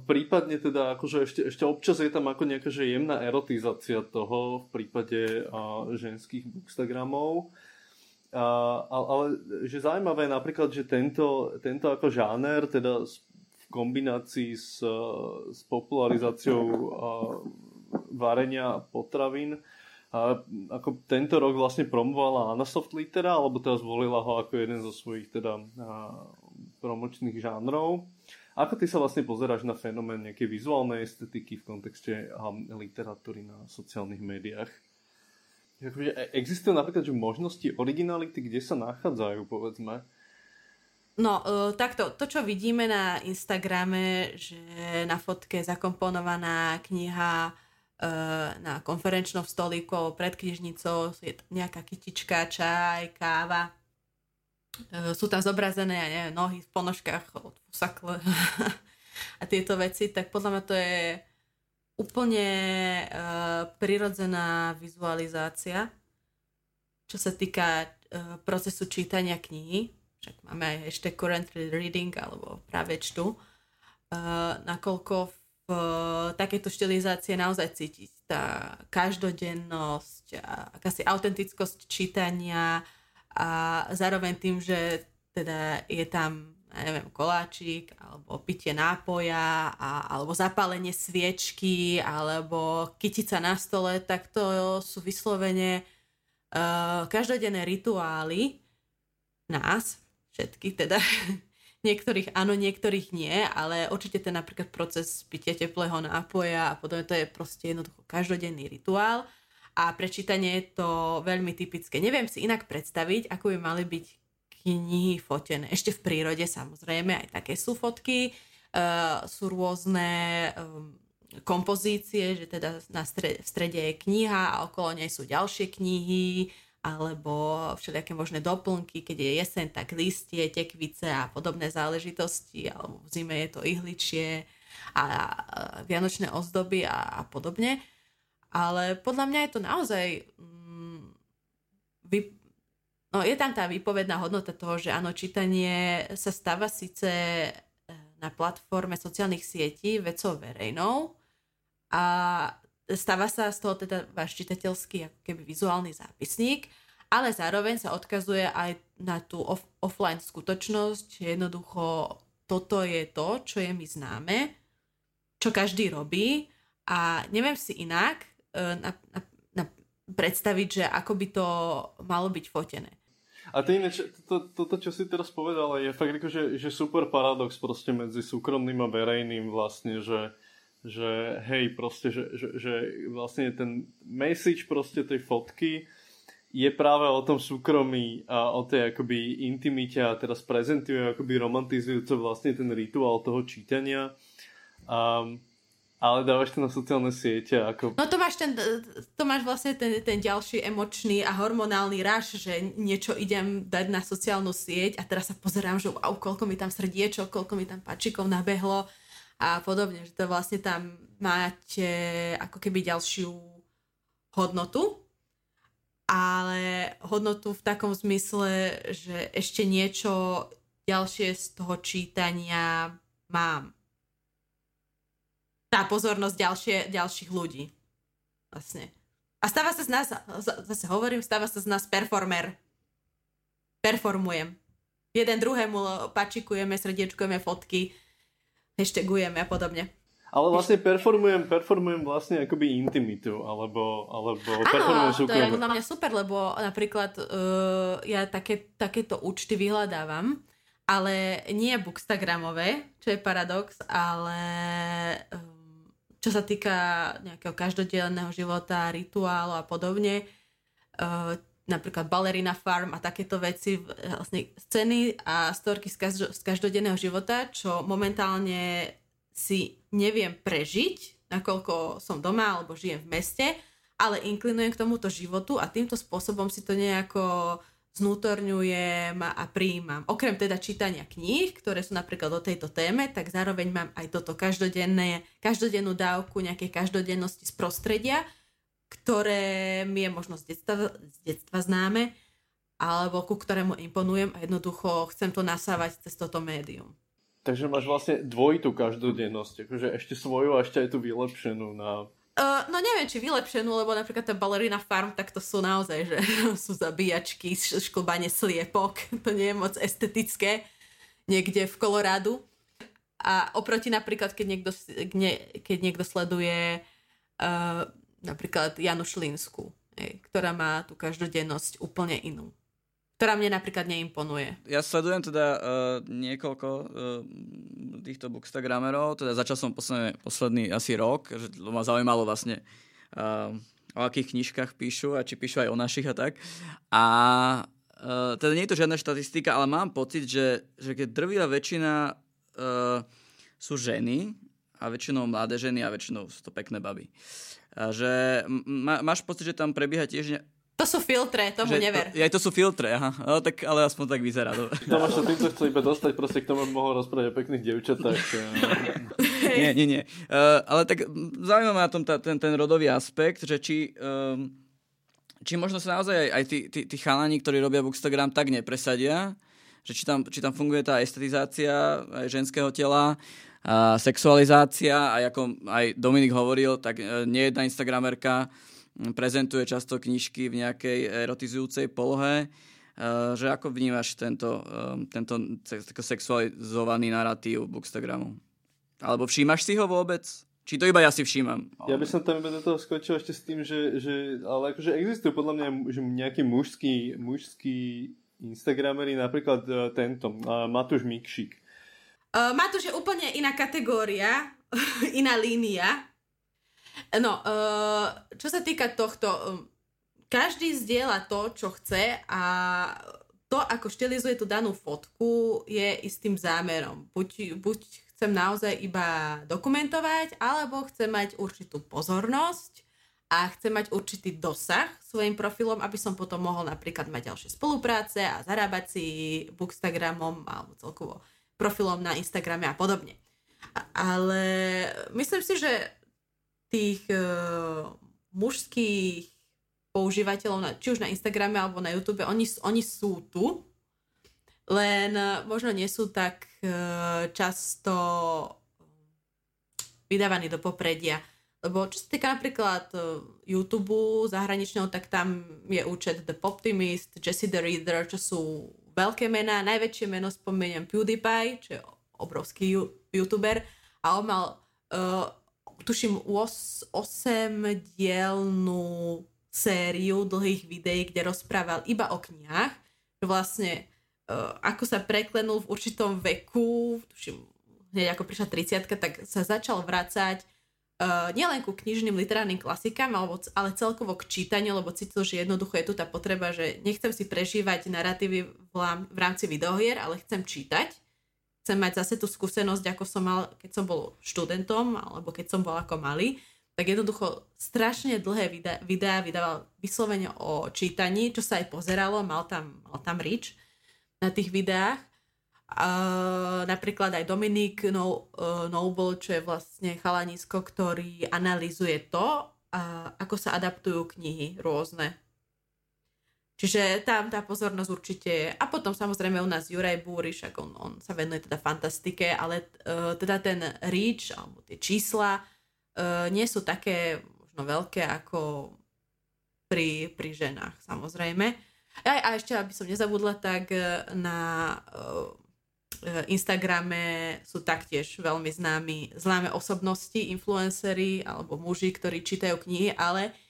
prípadne teda akože ešte, ešte občas je tam ako nejaká že jemná erotizácia toho v prípade a, ženských bookstagramov. A, ale že zaujímavé je napríklad, že tento, tento ako žáner teda v kombinácii s, s popularizáciou a, varenia potravín a ako tento rok vlastne promovala Anna Litera, alebo teda zvolila ho ako jeden zo svojich teda promočných žánrov. Ako ty sa vlastne pozeráš na fenomén nejakej vizuálnej estetiky v kontexte literatúry na sociálnych médiách? Akože e, existujú napríklad že možnosti originality, kde sa nachádzajú, povedzme? No, uh, takto, to, čo vidíme na Instagrame, že na fotke je zakomponovaná kniha na konferenčnom stolíku pred knižnicou je nejaká kytička, čaj, káva. E, sú tam zobrazené, ja neviem, nohy v ponožkách od fusakle [laughs] a tieto veci, tak podľa mňa to je úplne uh, prirodzená vizualizácia, čo sa týka uh, procesu čítania knihy. Však máme aj hashtag currently reading alebo práve čtu. Nakoľko v uh, takéto štilizácie naozaj cítiť tá každodennosť, akási autentickosť čítania a zároveň tým, že teda je tam ja neviem, koláčik, alebo pitie nápoja, a, alebo zapálenie sviečky, alebo kytica na stole, tak to sú vyslovene uh, každodenné rituály nás, všetkých teda, [laughs] niektorých áno, niektorých nie, ale určite ten napríklad proces pitia teplého nápoja a podobne, to je proste jednoducho každodenný rituál a prečítanie je to veľmi typické. Neviem si inak predstaviť, ako by mali byť knihy fotené. Ešte v prírode samozrejme, aj také sú fotky. Uh, sú rôzne um, kompozície, že teda na strede, v strede je kniha a okolo nej sú ďalšie knihy alebo všelijaké možné doplnky, keď je jeseň, tak listie, tekvice a podobné záležitosti, alebo v zime je to ihličie a, a vianočné ozdoby a, a podobne. Ale podľa mňa je to naozaj mm, vy, No je tam tá výpovedná hodnota toho, že áno, čítanie sa stáva síce e, na platforme sociálnych sietí vecou verejnou a stáva sa z toho teda váš čitateľský ako keby vizuálny zápisník, ale zároveň sa odkazuje aj na tú off- offline skutočnosť, jednoducho toto je to, čo je mi známe, čo každý robí a neviem si inak na, na, na predstaviť, že ako by to malo byť fotené. A to iné, toto, to, to, čo si teraz povedal, je fakt ako, že, že super paradox proste medzi súkromným a verejným vlastne, že, že hej, proste, že, že, že vlastne ten message proste tej fotky je práve o tom súkromí a o tej akoby intimite a teraz prezentuje akoby romantizujúco vlastne ten rituál toho čítania. Um, ale dávaš to na sociálne siete. Ako... No to máš, ten, to máš vlastne ten, ten ďalší emočný a hormonálny raš, že niečo idem dať na sociálnu sieť a teraz sa pozerám, že wow, koľko mi tam srdiečok, koľko mi tam páčikov nabehlo a podobne, že to vlastne tam máte ako keby ďalšiu hodnotu, ale hodnotu v takom zmysle, že ešte niečo ďalšie z toho čítania mám tá pozornosť ďalšie, ďalších ľudí. Vlastne. A stáva sa z nás, zase hovorím, stáva sa z nás performer. Performujem. Jeden druhému pačikujeme, srdiečkujeme fotky, hashtagujeme a podobne. Ale vlastne performujem, performujem vlastne akoby intimitu, alebo, alebo Áno, performujem súkromie. to je podľa mňa super, lebo napríklad uh, ja také, takéto účty vyhľadávam, ale nie bookstagramové, čo je paradox, ale uh, čo sa týka nejakého každodenného života, rituálu a podobne, uh, napríklad Ballerina Farm a takéto veci, vlastne scény a storky z, z každodenného života, čo momentálne si neviem prežiť, nakoľko som doma alebo žijem v meste, ale inklinujem k tomuto životu a týmto spôsobom si to nejako znútorňujem a prijímam. Okrem teda čítania kníh, ktoré sú napríklad o tejto téme, tak zároveň mám aj toto každodenné, každodennú dávku nejakej každodennosti z prostredia, ktoré mi je možno z detstva, z detstva známe, alebo ku ktorému imponujem a jednoducho chcem to nasávať cez toto médium. Takže máš vlastne dvojitú každodennosť, akože ešte svoju a ešte aj tú vylepšenú na Uh, no neviem, či vylepšenú, lebo napríklad tá Ballerina Farm, tak to sú naozaj, že [laughs] sú zabíjačky, šklbanie sliepok, [laughs] to nie je moc estetické, niekde v Kolorádu. A oproti napríklad, keď niekto, keď niekto sleduje uh, napríklad Janu Šlínsku, ktorá má tú každodennosť úplne inú ktorá mne napríklad neimponuje. Ja sledujem teda uh, niekoľko uh, týchto bookstagramerov, teda začal som posledný, posledný asi rok, že to ma zaujímalo vlastne uh, o akých knižkách píšu a či píšu aj o našich a tak. A uh, teda nie je to žiadna štatistika, ale mám pocit, že, že keď drvivá väčšina uh, sú ženy a väčšinou mladé ženy a väčšinou sú to pekné baby. že má, máš pocit, že tam prebieha tiež to sú filtre, tomu že never. To, aj to sú filtre, aha. No, tak, ale aspoň tak vyzerá. Tomáš sa týmto chcel iba dostať proste k tomu, mohol rozprávať o pekných dievčatách. nie, nie, nie. Uh, ale tak zaujímavé na tom tá, ten, ten rodový aspekt, že či, um, či možno sa naozaj aj, aj tí, tí, tí chalani, ktorí robia Bookstagram, tak nepresadia, že či tam, či tam funguje tá estetizácia aj ženského tela, a sexualizácia a ako aj Dominik hovoril, tak uh, nie jedna Instagramerka prezentuje často knižky v nejakej erotizujúcej polohe. Eh, že ako vnímaš tento, eh, tento sexualizovaný narratív Bookstagramu? Alebo všímaš si ho vôbec? Či to iba ja si všímam? Ja by som tam iba do toho skočil ešte s tým, že, že ale akože existujú podľa mňa že nejaký mužský, mužský Instagramery, napríklad uh, tento, Matúš Mikšik. Uh, Matúš je úplne iná kategória, [laughs] iná línia. No, uh, čo sa týka tohto, um, každý zdieľa to, čo chce a to, ako štilizuje tú danú fotku, je istým zámerom. Buď, buď chcem naozaj iba dokumentovať, alebo chcem mať určitú pozornosť a chcem mať určitý dosah svojim profilom, aby som potom mohol napríklad mať ďalšie spolupráce a zarábať si Bookstagramom alebo celkovo profilom na Instagrame a podobne. Ale myslím si, že tých uh, mužských používateľov, na, či už na Instagrame alebo na YouTube, oni, oni sú tu, len uh, možno nie sú tak uh, často vydávaní do popredia. Lebo čo sa týka napríklad uh, YouTube zahraničného, tak tam je účet The Poptimist, Jesse the Reader, čo sú veľké mená. Najväčšie meno spomeniem PewDiePie, čo je obrovský youtuber. A on mal uh, tuším 8 dielnú sériu dlhých videí, kde rozprával iba o knihách, vlastne uh, ako sa preklenul v určitom veku, tuším hneď ako prišla 30 tak sa začal vrácať uh, nielen ku knižným literárnym klasikám, alebo, ale celkovo k čítaniu, lebo cítil, že jednoducho je tu tá potreba, že nechcem si prežívať narratívy v, v rámci videohier, ale chcem čítať chcem mať zase tú skúsenosť, ako som mal, keď som bol študentom, alebo keď som bol ako malý, tak jednoducho strašne dlhé videá, videá vydával vyslovene o čítaní, čo sa aj pozeralo, mal tam, mal tam reach na tých videách. Uh, napríklad aj Dominik no, uh, Noble, čo je vlastne chalanisko, ktorý analizuje to, uh, ako sa adaptujú knihy rôzne Čiže tam tá pozornosť určite je. A potom samozrejme u nás Juraj Búry, však on, on sa venuje teda fantastike, ale uh, teda ten reach, alebo tie čísla uh, nie sú také možno veľké ako pri, pri ženách, samozrejme. A, a ešte, aby som nezabudla, tak e, na uh, Instagrame sú taktiež veľmi známi, známe osobnosti, influencery alebo muži, ktorí čítajú knihy, ale uh,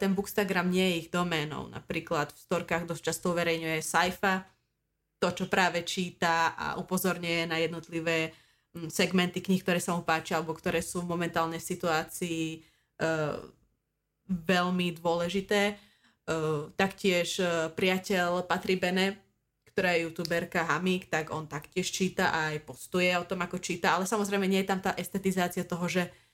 ten Bookstagram nie je ich doménou. Napríklad v storkách dosť často uverejňuje Saifa, to, čo práve číta a upozorňuje na jednotlivé um, segmenty kníh, ktoré sa mu páčia alebo ktoré sú v momentálnej situácii uh, veľmi dôležité. Uh, taktiež uh, priateľ Patri Bene, ktorá je youtuberka Hamik, tak on taktiež číta a aj postuje o tom, ako číta, ale samozrejme nie je tam tá estetizácia toho, že E,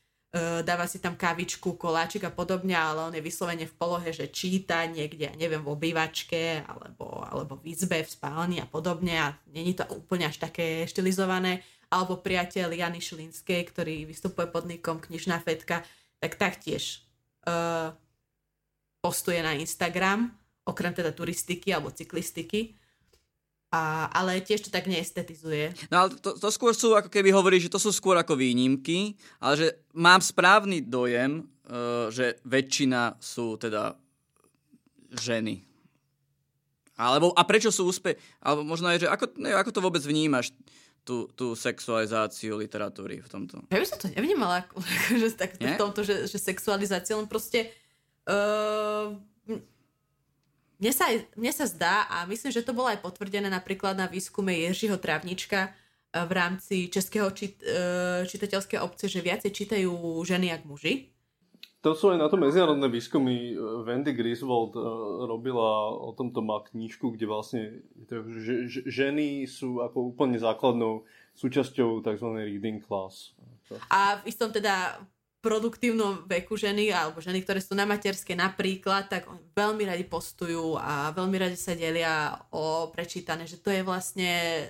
dáva si tam kávičku, koláčik a podobne, ale on je vyslovene v polohe, že číta niekde, neviem, v obývačke alebo, alebo v izbe, v spálni a podobne a není to úplne až také štilizované. Alebo priateľ Jany Šilinskej, ktorý vystupuje pod nikom Knižná fetka, tak taktiež uh, postuje na Instagram, okrem teda turistiky alebo cyklistiky a, ale tiež to tak neestetizuje. No ale to, to skôr sú, ako keby hovorí, že to sú skôr ako výnimky, ale že mám správny dojem, uh, že väčšina sú teda ženy. Alebo, a prečo sú úspe... Alebo možno aj, že ako, ne, ako to vôbec vnímaš, tú, tú sexualizáciu literatúry v tomto? Ja by som to nevnímala ako, [laughs] že, tak, v tomto, že, že sexualizácia, len proste... Uh, mne sa, mne sa zdá a myslím, že to bolo aj potvrdené napríklad na výskume Jeržiho Trávnička eh, v rámci českého čit, eh, čitateľskej obce, že viacej čítajú ženy jak muži. To sú aj na to medzinárodné výskumy. Wendy Griswold robila o tomto má knížku, kde vlastne že, že, ženy sú ako úplne základnou súčasťou tzv. reading class. A v istom teda produktívnom veku ženy alebo ženy, ktoré sú na materskej napríklad, tak veľmi radi postujú a veľmi radi sa delia o prečítané, že to je vlastne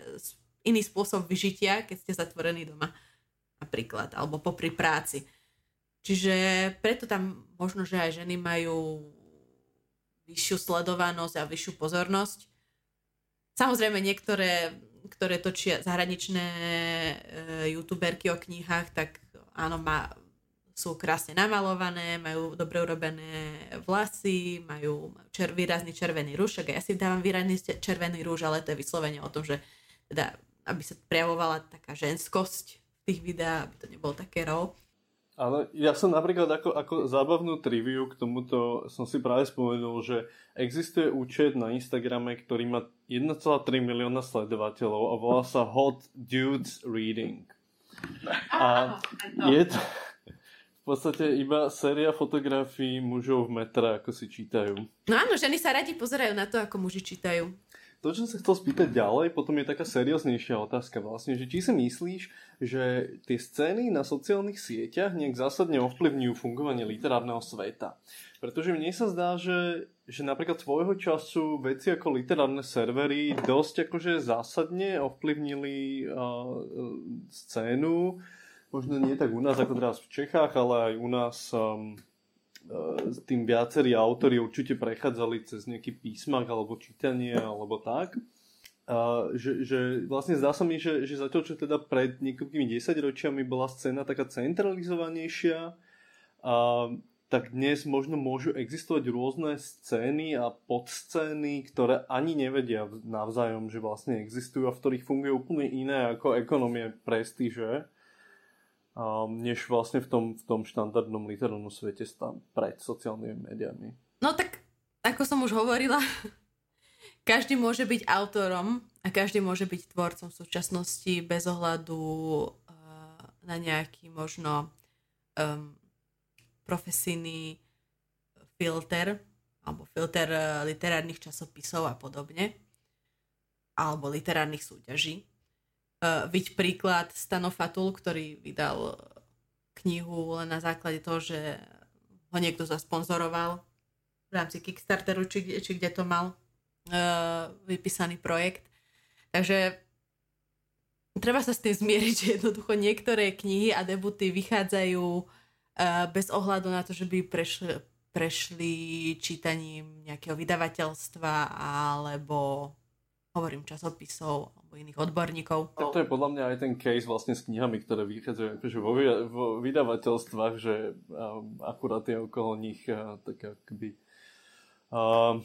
iný spôsob vyžitia, keď ste zatvorení doma napríklad, alebo popri práci. Čiže preto tam možno, že aj ženy majú vyššiu sledovanosť a vyššiu pozornosť. Samozrejme niektoré, ktoré točia zahraničné e, youtuberky o knihách, tak áno, má, sú krásne namalované, majú dobre urobené vlasy, majú čer, výrazný červený rúž, ja si dávam výrazný červený rúž, ale to je vyslovene o tom, že teda, aby sa prejavovala taká ženskosť v tých videách, aby to nebolo také raw. Ale ja som napríklad ako, ako zábavnú triviu k tomuto som si práve spomenul, že existuje účet na Instagrame, ktorý má 1,3 milióna sledovateľov a volá sa Hot Dudes Reading. [laughs] A je to podstate iba séria fotografií mužov v metre, ako si čítajú. No áno, ženy sa radi pozerajú na to, ako muži čítajú. To, čo som sa chcel spýtať ďalej, potom je taká serióznejšia otázka vlastne, že či si myslíš, že tie scény na sociálnych sieťach nejak zásadne ovplyvňujú fungovanie literárneho sveta. Pretože mne sa zdá, že, že napríklad svojho času veci ako literárne servery dosť akože zásadne ovplyvnili uh, scénu. Možno nie tak u nás ako teraz v Čechách, ale aj u nás um, s tým viacerí autory určite prechádzali cez nejaký písmak alebo čítanie alebo tak. Uh, že, že vlastne zdá sa mi, že, že zatiaľ, čo teda pred niekoľkými desaťročiami bola scéna taká centralizovanejšia, uh, tak dnes možno môžu existovať rôzne scény a podscény, ktoré ani nevedia navzájom, že vlastne existujú a v ktorých funguje úplne iné ako ekonomie prestíže, um, než vlastne v tom, v tom štandardnom literárnom svete pred sociálnymi médiami. No tak, ako som už hovorila, [laughs] každý môže byť autorom a každý môže byť tvorcom v súčasnosti bez ohľadu uh, na nejaký možno um, profesijný filter alebo filter eh, literárnych časopisov a podobne alebo literárnych súťaží. Uh, Viď príklad Stano Fatul, ktorý vydal knihu len na základe toho, že ho niekto zasponzoroval v rámci Kickstarteru, či, či kde to mal uh, vypísaný projekt. Takže treba sa s tým zmieriť, [laughs] že jednoducho niektoré knihy a debuty vychádzajú Eh, bez ohľadu na to, že by prešli, prešli čítaním nejakého vydavateľstva alebo hovorím časopisov alebo iných odborníkov. Tak to je podľa mňa aj ten case vlastne s knihami, ktoré vychádzajú akože vo, vo vydavateľstvách, že um, akurát je okolo nich uh, tak akoby uh,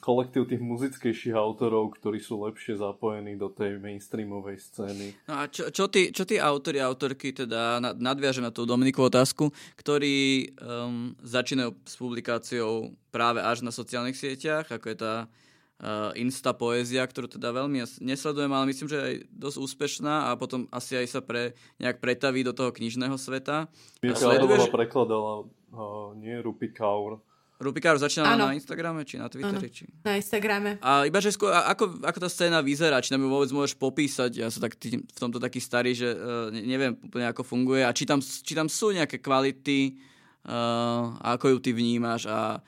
kolektív tých muzickejších autorov, ktorí sú lepšie zapojení do tej mainstreamovej scény. No a čo, čo, tí, čo tí autori a autorky, teda nadviažem na tú Dominiku otázku, ktorí um, začínajú s publikáciou práve až na sociálnych sieťach, ako je tá uh, Insta poézia, ktorú teda veľmi nesledujem, ale myslím, že je dosť úspešná a potom asi aj sa pre, nejak pretaví do toho knižného sveta. Mietka Sleduješ... prekladala uh, nie Rupi Kaur, Rupikár začínala na Instagrame či na Twitteri? Či... Na Instagrame. A iba, že skôr, ako, ako tá scéna vyzerá, či nám ju vôbec môžeš popísať? Ja som tak tý, v tomto taký starý, že uh, neviem úplne ako funguje. A či tam, či tam sú nejaké kvality, uh, a ako ju ty vnímaš a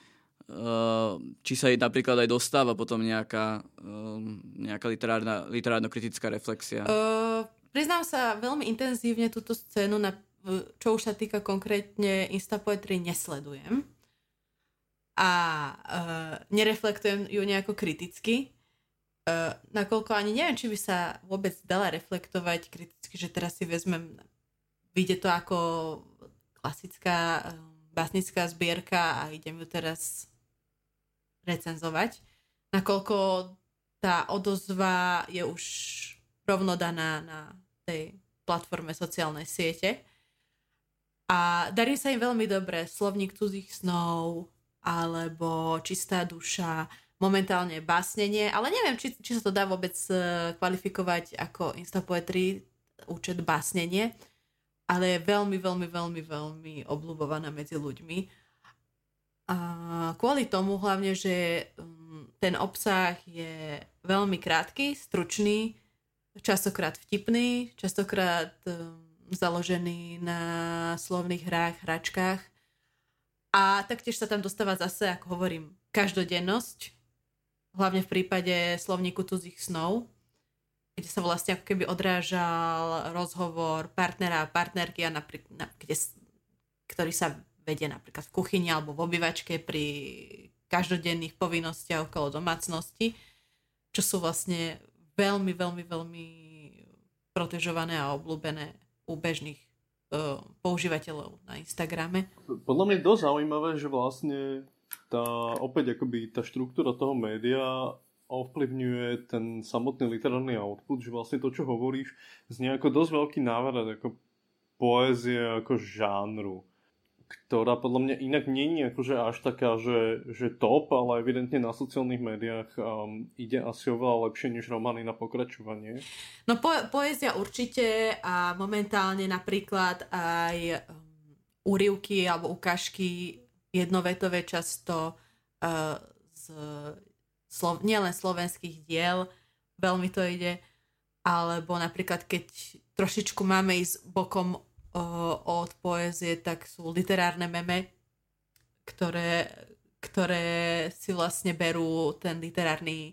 či sa jej napríklad aj dostáva potom nejaká, uh, nejaká literárna, literárno-kritická reflexia? Uh, priznám sa, veľmi intenzívne túto scénu, na, čo už sa týka konkrétne Instapoetry, nesledujem a uh, nereflektujem ju nejako kriticky, uh, nakoľko ani neviem, či by sa vôbec dala reflektovať kriticky, že teraz si vezmem, vyjde to ako klasická uh, básnická zbierka a idem ju teraz recenzovať, nakoľko tá odozva je už rovno daná na tej platforme sociálnej siete. A darí sa im veľmi dobre slovník cudzích snov, alebo čistá duša, momentálne básnenie, ale neviem, či, či sa to dá vôbec e, kvalifikovať ako Instapoetry účet básnenie, ale je veľmi, veľmi, veľmi, veľmi obľúbovaná medzi ľuďmi. A kvôli tomu hlavne, že mm, ten obsah je veľmi krátky, stručný, častokrát vtipný, častokrát mm, založený na slovných hrách, hračkách. A taktiež sa tam dostáva zase, ako hovorím, každodennosť, hlavne v prípade slovníku cudzích snov, kde sa vlastne ako keby odrážal rozhovor partnera a partnerky, a napríklad, na, kde, ktorý sa vedie napríklad v kuchyni alebo v obývačke pri každodenných povinnostiach okolo domácnosti, čo sú vlastne veľmi, veľmi, veľmi protežované a obľúbené u bežných uh, používateľov na Instagrame. Podľa mňa je dosť zaujímavé, že vlastne tá, opäť akoby tá štruktúra toho média ovplyvňuje ten samotný literárny output, že vlastne to, čo hovoríš, znie ako dosť veľký návrat ako poézie ako žánru ktorá podľa mňa inak nie je akože až taká, že, že top, ale evidentne na sociálnych médiách um, ide asi oveľa lepšie než romány na pokračovanie. No po, poézia určite a momentálne napríklad aj um, úrivky alebo ukážky jednovetové často uh, z slov, nielen slovenských diel, veľmi to ide, alebo napríklad keď trošičku máme ísť bokom od poézie, tak sú literárne meme, ktoré, ktoré si vlastne berú ten literárny e,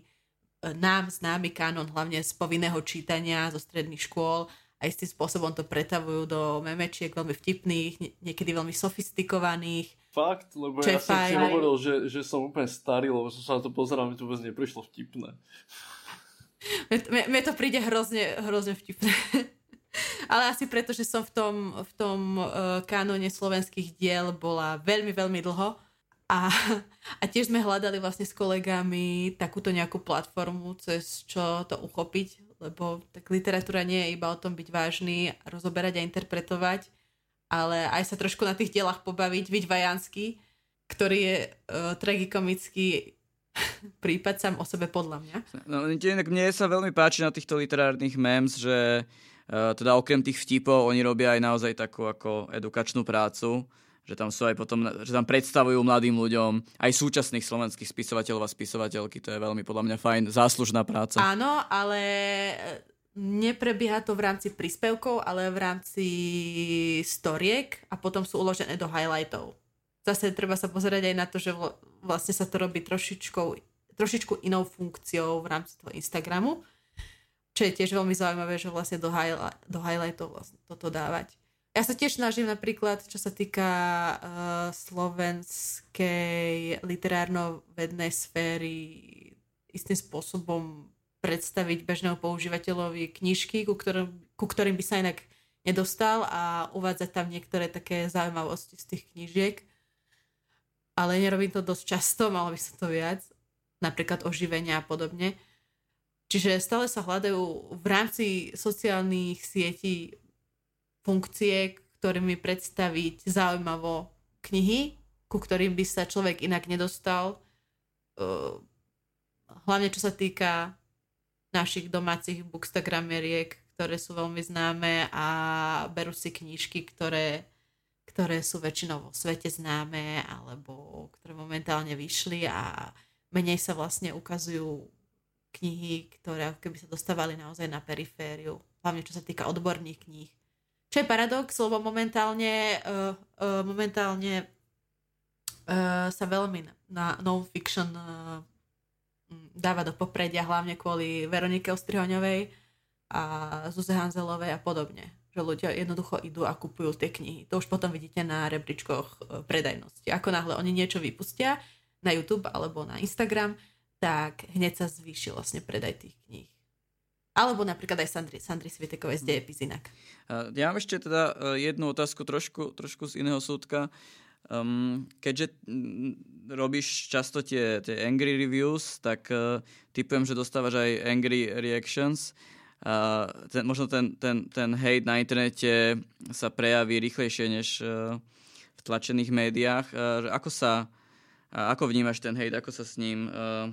nám známy kanon, hlavne z povinného čítania zo stredných škôl a istým spôsobom to pretavujú do memečiek veľmi vtipných, niekedy veľmi sofistikovaných. Fakt, lebo ja som si hovoril, že, že som úplne starý, lebo som sa na to pozeral, mi to vôbec neprišlo vtipné. [laughs] Mne to príde hrozne, hrozne vtipné. Ale asi preto, že som v tom, v tom uh, kanóne slovenských diel bola veľmi, veľmi dlho. A, a tiež sme hľadali vlastne s kolegami takúto nejakú platformu, cez čo to uchopiť, lebo tak literatúra nie je iba o tom byť vážny, rozoberať a interpretovať, ale aj sa trošku na tých dielach pobaviť, byť vajanský, ktorý je uh, tragikomický [laughs] prípad sám o sebe podľa mňa. No, mne sa veľmi páči na týchto literárnych memes, že teda okrem tých vtipov oni robia aj naozaj takú ako edukačnú prácu, že tam sú aj potom, že tam predstavujú mladým ľuďom aj súčasných slovenských spisovateľov a spisovateľky, to je veľmi podľa mňa fajn, záslužná práca. Áno, ale eh, neprebieha to v rámci príspevkov, ale v rámci storiek a potom sú uložené do highlightov. Zase treba sa pozerať aj na to, že vlastne sa to robí trošičkou, trošičku inou funkciou v rámci toho Instagramu čo je tiež veľmi zaujímavé, že vlastne do, highlight, do highlightov vlastne toto dávať. Ja sa tiež snažím napríklad, čo sa týka uh, slovenskej literárno-vednej sféry, istým spôsobom predstaviť bežného používateľovi knižky, ku ktorým, ku ktorým by sa inak nedostal a uvádzať tam niektoré také zaujímavosti z tých knižiek. Ale nerobím to dosť často, malo by sa to viac. Napríklad oživenia a podobne. Čiže stále sa hľadajú v rámci sociálnych sietí funkcie, ktorými predstaviť zaujímavo knihy, ku ktorým by sa človek inak nedostal. Hlavne čo sa týka našich domácich bookstagrameriek, ktoré sú veľmi známe a berú si knižky, ktoré, ktoré sú väčšinou vo svete známe alebo ktoré momentálne vyšli a menej sa vlastne ukazujú knihy, ktoré keby sa dostávali naozaj na perifériu, hlavne čo sa týka odborných kníh. Čo je paradox, lebo momentálne, uh, uh, momentálne uh, sa veľmi na non-fiction uh, dáva do popredia, hlavne kvôli Veronike Ostrihoňovej a Zuze Hanzelovej a podobne. Že ľudia jednoducho idú a kupujú tie knihy. To už potom vidíte na rebríčkoch predajnosti. Ako náhle oni niečo vypustia na YouTube alebo na Instagram, tak hneď sa zvýšil vlastne predaj tých kníh. Alebo napríklad aj Sandry, Sandry Svietekovej z Dejepis inak. Ja mám ešte teda e, jednu otázku trošku, trošku z iného súdka. Um, keďže robíš často tie, tie angry reviews, tak uh, typujem, že dostávaš aj angry reactions. Uh, ten, možno ten, ten, ten hate na internete sa prejaví rýchlejšie než uh, v tlačených médiách. Uh, ako sa uh, ako vnímaš ten hate, ako sa s ním uh,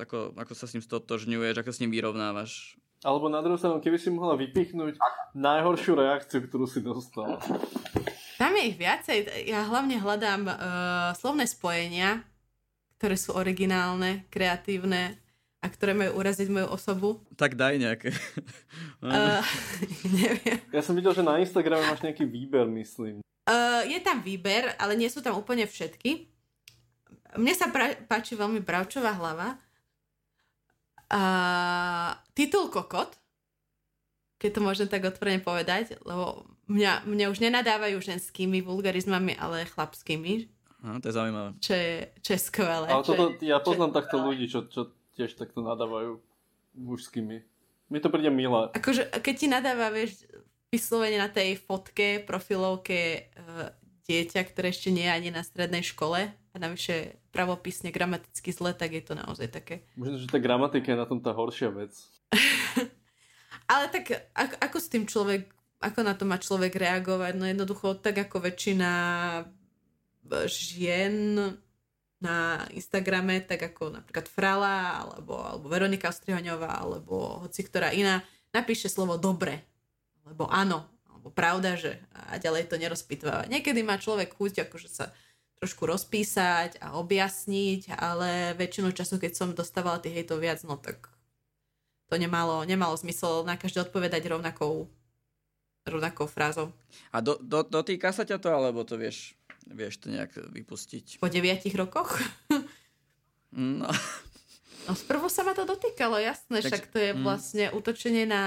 ako, ako sa s ním stotožňuješ, ako s ním vyrovnávaš. Alebo na druhú stranu, keby si mohla vypichnúť najhoršiu reakciu, ktorú si dostala. Tam je ich viacej. Ja hlavne hľadám uh, slovné spojenia, ktoré sú originálne, kreatívne a ktoré majú uraziť moju osobu. Tak daj nejaké. Uh, [laughs] neviem. Ja som videl, že na Instagrame máš nejaký výber, myslím. Uh, je tam výber, ale nie sú tam úplne všetky. Mne sa pra- páči veľmi bravčová hlava. Uh, titul kokot, keď to môžem tak otvorene povedať, lebo mňa, mňa už nenadávajú ženskými vulgarizmami, ale chlapskými, No, to je zaujímavé. čo je, čo je skvelé. Ale čo toto, je, ja poznám čo takto skvelé. ľudí, čo, čo tiež takto nadávajú mužskými. Mi to príde milé. Akože, keď ti nadáva, vieš, vyslovene na tej fotke, profilovke uh, dieťa, ktoré ešte nie je ani na strednej škole a navyše pravopisne, gramaticky zle, tak je to naozaj také. Možno, že tá gramatika je na tom tá horšia vec. [laughs] Ale tak ako, ako s tým človek, ako na to má človek reagovať? No jednoducho tak ako väčšina žien na Instagrame, tak ako napríklad Frala, alebo, alebo Veronika Ostrihoňová, alebo hoci ktorá iná, napíše slovo dobre, alebo áno, alebo pravda, že a ďalej to nerozpitváva. Niekedy má človek chuť akože sa trošku rozpísať a objasniť, ale väčšinu času, keď som dostávala tých hejtov viac, no tak to nemalo, nemalo zmysel na každé odpovedať rovnakou, rovnakou frázou. A do, do, dotýka sa ťa to, alebo to vieš, vieš to nejak vypustiť? Po deviatich rokoch? [laughs] No, No sprvu sa ma to dotýkalo, jasné, Takže- však to je mm. vlastne útočenie na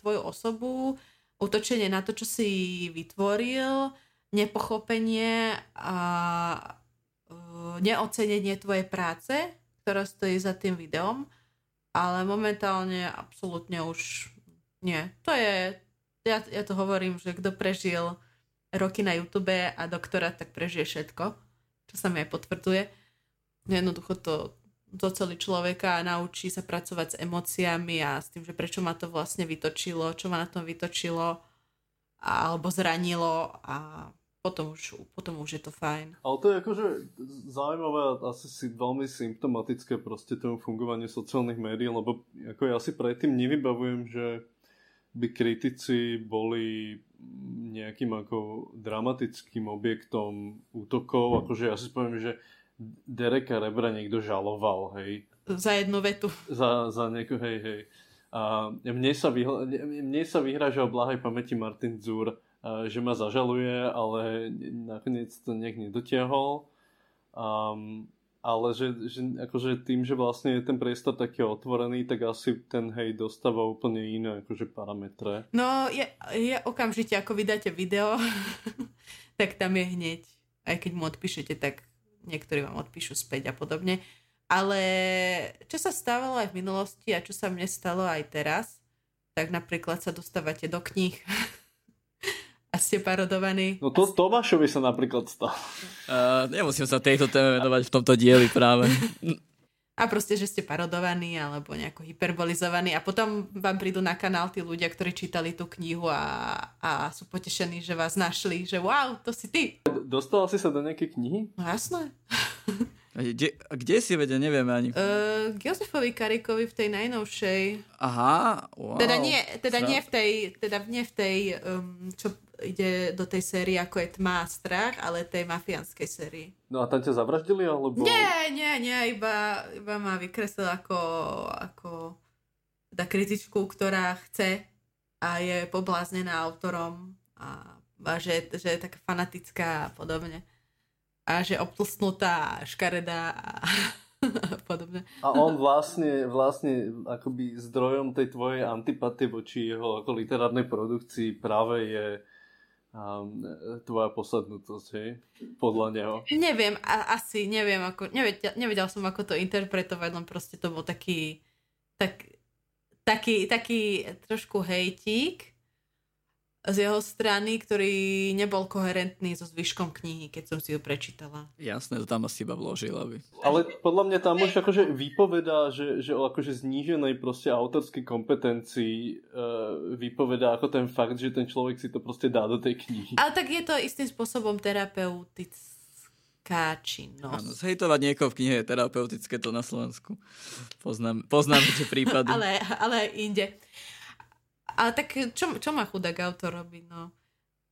tvoju osobu, útočenie na to, čo si vytvoril, nepochopenie a uh, neocenenie tvojej práce, ktorá stojí za tým videom, ale momentálne absolútne už nie. To je, ja, ja to hovorím, že kto prežil roky na YouTube a doktora, tak prežije všetko, čo sa mi aj potvrdzuje. Jednoducho to doceli človeka a naučí sa pracovať s emóciami a s tým, že prečo ma to vlastne vytočilo, čo ma na tom vytočilo alebo zranilo a potom už, potom už je to fajn. Ale to je akože zaujímavé a asi si veľmi symptomatické proste tomu fungovaniu sociálnych médií, lebo ako ja si predtým nevybavujem, že by kritici boli nejakým ako dramatickým objektom útokov, akože ja si poviem, že Dereka Rebra niekto žaloval, hej, Za jednu vetu. za, za nieko, hej, hej. A mne sa, vyhla, mne sa vyhražal blahej pamäti Martin Zur, že ma zažaluje, ale nakoniec to nejak nedotiahol. Um, ale že, že akože tým, že vlastne je ten priestor taký otvorený, tak asi ten hej dostáva úplne iné akože parametre. No, je, je okamžite, ako vydáte video, [laughs] tak tam je hneď. Aj keď mu odpíšete, tak niektorí vám odpíšu späť a podobne. Ale čo sa stávalo aj v minulosti a čo sa mne stalo aj teraz, tak napríklad sa dostávate do kníh [laughs] ste parodovaní. No to Tomášovi sa napríklad stalo. uh, nemusím sa tejto téme venovať v tomto dieli práve. A proste, že ste parodovaní alebo nejako hyperbolizovaní a potom vám prídu na kanál tí ľudia, ktorí čítali tú knihu a, a sú potešení, že vás našli, že wow, to si ty. Dostala si sa do nejakej knihy? No jasné. A Kde, a kde si vedia, nevieme ani. Uh, k Jozefovi Karikovi v tej najnovšej, Aha, wow. teda nie, teda Sra- nie v tej, teda nie v tej, um, čo ide do tej série ako je Tma a strach, ale tej mafiánskej sérii. No a tam ťa zavraždili, alebo... Nie, nie, nie, iba, iba ma vykreslil ako, ako teda kritičku, ktorá chce a je pobláznená autorom a, a že, že je taká fanatická a podobne. A že obtlsnutá, škaredá a [laughs] podobne. A on vlastne, vlastne akoby zdrojom tej tvojej antipatie voči jeho ako literárnej produkcii práve je um, tvoja posadnutosť, hej? Podľa neho. Neviem, a, asi neviem, ako, nevedel, nevedel som, ako to interpretovať, len proste to bol taký, tak, taký, taký trošku hejtík z jeho strany, ktorý nebol koherentný so zvyškom knihy, keď som si ju prečítala. Jasné, to tam asi iba vložil, aby... Ale podľa mňa tam už akože vypovedá, že, že o akože zníženej proste autorskej kompetencii uh, vypovedá ako ten fakt, že ten človek si to proste dá do tej knihy. Ale tak je to istým spôsobom terapeutická Áno, činnosť. zhejtovať niekoho v knihe je terapeutické to na Slovensku. Poznám, poznám tie prípady. [laughs] Ale, ale inde. Ale tak čo, čo má chudák autor robiť, no?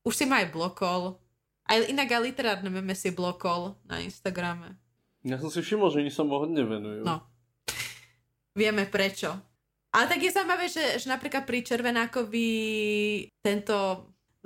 Už si ma aj blokol. Aj inak aj literárne meme si blokol na Instagrame. Ja som si všimol, že oni sa mu hodne venujú. No. vieme prečo. Ale tak je zaujímavé, že, že napríklad pri Červenákovi tento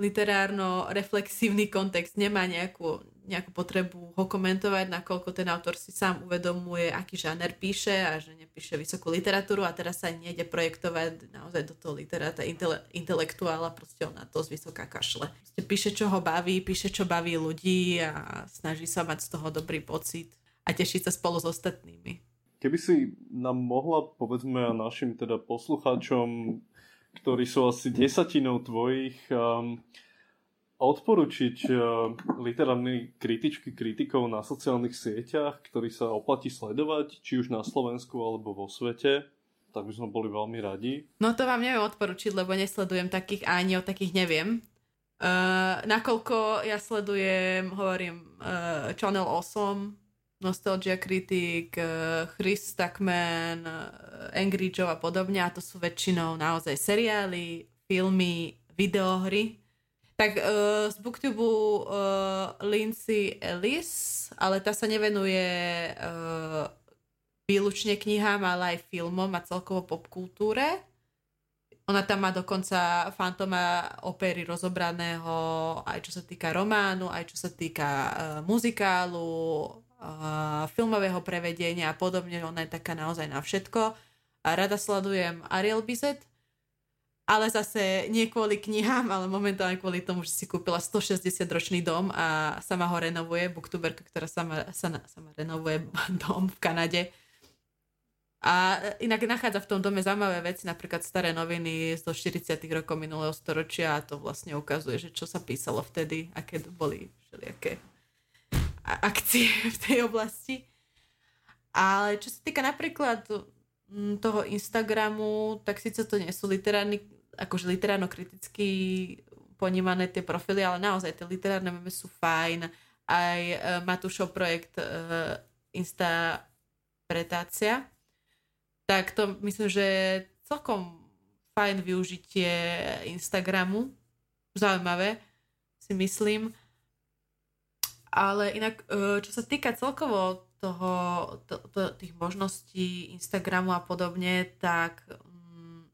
literárno-reflexívny kontext nemá nejakú, nejakú potrebu ho komentovať, nakoľko ten autor si sám uvedomuje, aký žáner píše a že nepíše vysokú literatúru a teraz sa nejde projektovať naozaj do toho literáta intele, intelektuála, proste on na to z vysoká kašle. Proste píše, čo ho baví, píše, čo baví ľudí a snaží sa mať z toho dobrý pocit a tešiť sa spolu s ostatnými. Keby si nám mohla, povedzme, našim teda poslucháčom, ktorí sú asi desatinou tvojich, um, odporučiť uh, literárne kritičky kritikov na sociálnych sieťach, ktorí sa oplatí sledovať, či už na Slovensku alebo vo svete, tak by sme boli veľmi radi. No to vám neviem odporučiť, lebo nesledujem takých a ani o takých neviem. Uh, nakoľko ja sledujem, hovorím, uh, Channel 8, Nostalgia Critic, eh, Chris Tuckman, eh, Angry Joe a podobne a to sú väčšinou naozaj seriály, filmy, videohry. Tak uh, z Booktube uh, Lindsay Ellis, ale tá sa nevenuje výlučne knihám, ale aj filmom a celkovo popkultúre. Ona tam má dokonca fantoma opery rozobraného aj čo sa týka románu, aj čo sa týka uh, muzikálu, filmového prevedenia a podobne. Ona je taká naozaj na všetko. A rada sledujem Ariel Bizet, ale zase nie kvôli knihám, ale momentálne kvôli tomu, že si kúpila 160-ročný dom a sama ho renovuje, booktuberka, ktorá sama, sama, sama renovuje [laughs] dom v Kanade. A inak nachádza v tom dome zaujímavé veci, napríklad staré noviny zo 40 rokov minulého storočia a to vlastne ukazuje, že čo sa písalo vtedy, aké boli všelijaké akcie [laughs] v tej oblasti. Ale čo sa týka napríklad mm, toho Instagramu, tak síce to nie sú literárny, akože literárno-kriticky ponímané tie profily, ale naozaj tie literárne meme sú fajn. Aj uh, Matúšov projekt uh, Instapretácia. Tak to myslím, že celkom fajn využitie Instagramu. Zaujímavé, si myslím. Ale inak, e, čo sa týka celkovo toho, to, to, tých možností Instagramu a podobne, tak mm,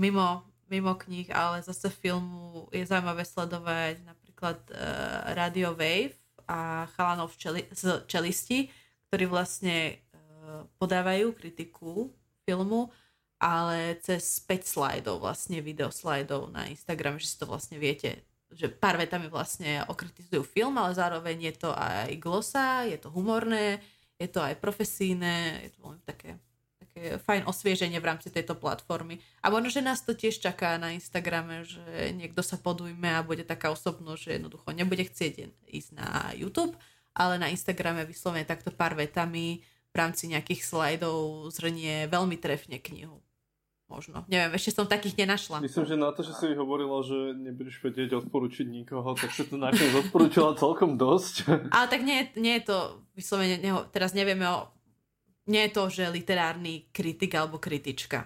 mimo, mimo kníh, ale zase filmu je zaujímavé sledovať napríklad uh, Radio Wave a chalanov čeli, z čelisti, ktorí vlastne uh, podávajú kritiku filmu, ale cez 5 slajdov, vlastne video slajdov na Instagram, že si to vlastne viete že pár vetami vlastne okritizujú film, ale zároveň je to aj glosa, je to humorné, je to aj profesíne, je to veľmi také, také fajn osvieženie v rámci tejto platformy. A možno, že nás to tiež čaká na Instagrame, že niekto sa podujme a bude taká osobnosť, že jednoducho nebude chcieť ísť na YouTube, ale na Instagrame vyslovene takto pár vetami v rámci nejakých slajdov zhrnie veľmi trefne knihu možno. Neviem, ešte som takých nenašla. Myslím, že na to, že si hovorila, že nebudeš vedieť odporučiť nikoho, tak si to nakoniec odporúčala celkom dosť. [laughs] Ale tak nie, nie je to, vyslovene, ne, teraz nevieme o, nie je to, že literárny kritik alebo kritička.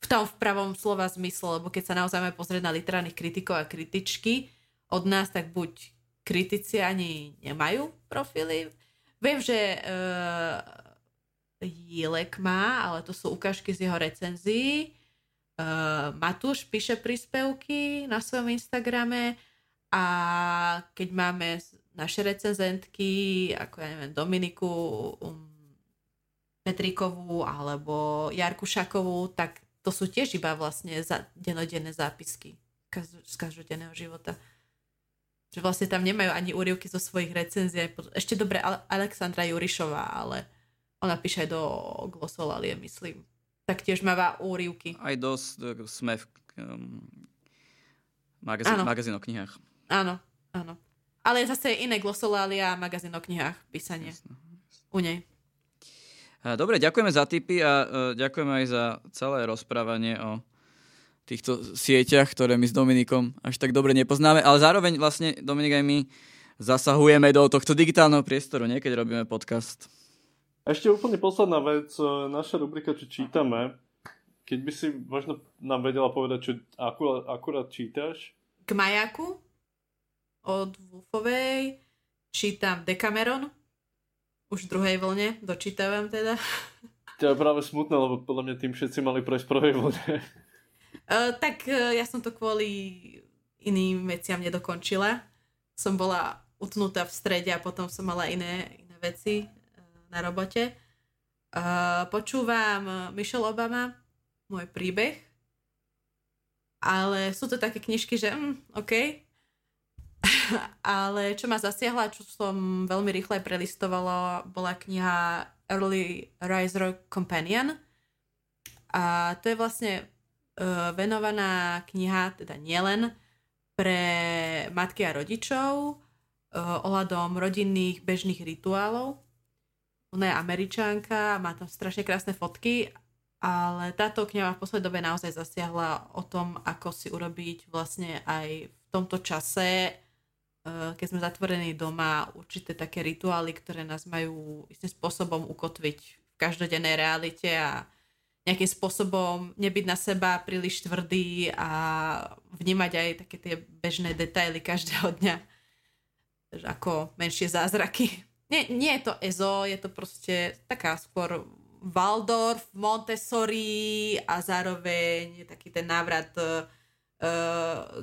V tom v pravom slova zmysle, lebo keď sa naozaj máme pozrieť na literárnych kritikov a kritičky od nás, tak buď kritici ani nemajú profily. Viem, že uh, Jílek má, ale to sú ukážky z jeho recenzií. Uh, Matúš píše príspevky na svojom Instagrame a keď máme naše recenzentky, ako ja neviem, Dominiku um, Petrikovú alebo Jarku Šakovú, tak to sú tiež iba vlastne za, denodenné zápisky z každodenného života. Že vlastne tam nemajú ani úrivky zo svojich recenzií. Ešte dobre Alexandra Jurišová, ale ona píše aj do Glossolalie, myslím. Taktiež máva úrivky. Aj dosť sme v um, magazín, magazín o knihách. Áno, áno. Ale zase iné Glossolalia a magazín o knihách písanie. Jasne. U nej. Dobre, ďakujeme za tipy a uh, ďakujeme aj za celé rozprávanie o týchto sieťach, ktoré my s Dominikom až tak dobre nepoznáme, ale zároveň vlastne Dominik aj my zasahujeme do tohto digitálneho priestoru, nie keď robíme podcast. Ešte úplne posledná vec, e, naša rubrika, čo čítame, keď by si možno nám vedela povedať, čo akurát, akurát čítaš? K majaku od Wolfovej čítam Decameron, už v druhej vlne, dočítavam teda. [laughs] To je práve smutné, lebo podľa mňa tým všetci mali prejsť prvej vlne. Uh, [laughs] tak uh, ja som to kvôli iným veciam nedokončila. Som bola utnutá v strede a potom som mala iné, iné veci na robote. Počúvam Michelle Obama, môj príbeh, ale sú to také knižky, že mm, OK. [laughs] ale čo ma zasiahla, čo som veľmi rýchle prelistovala, bola kniha Early Riser Companion. A to je vlastne uh, venovaná kniha, teda nielen pre matky a rodičov uh, ohľadom rodinných bežných rituálov. Ona je američanka, má tam strašne krásne fotky, ale táto kniha v poslednej dobe naozaj zasiahla o tom, ako si urobiť vlastne aj v tomto čase Eh, keď sme zatvorení doma, určité také rituály, ktoré nás majú istým spôsobom ukotviť v každodennej realite a nejakým spôsobom nebyť na seba príliš tvrdý a vnímať aj také tie bežné detaily každého dňa ako menšie zázraky. Nie, nie je to EZO, je to proste taká skôr Waldorf, Montessori a zároveň taký ten návrat uh,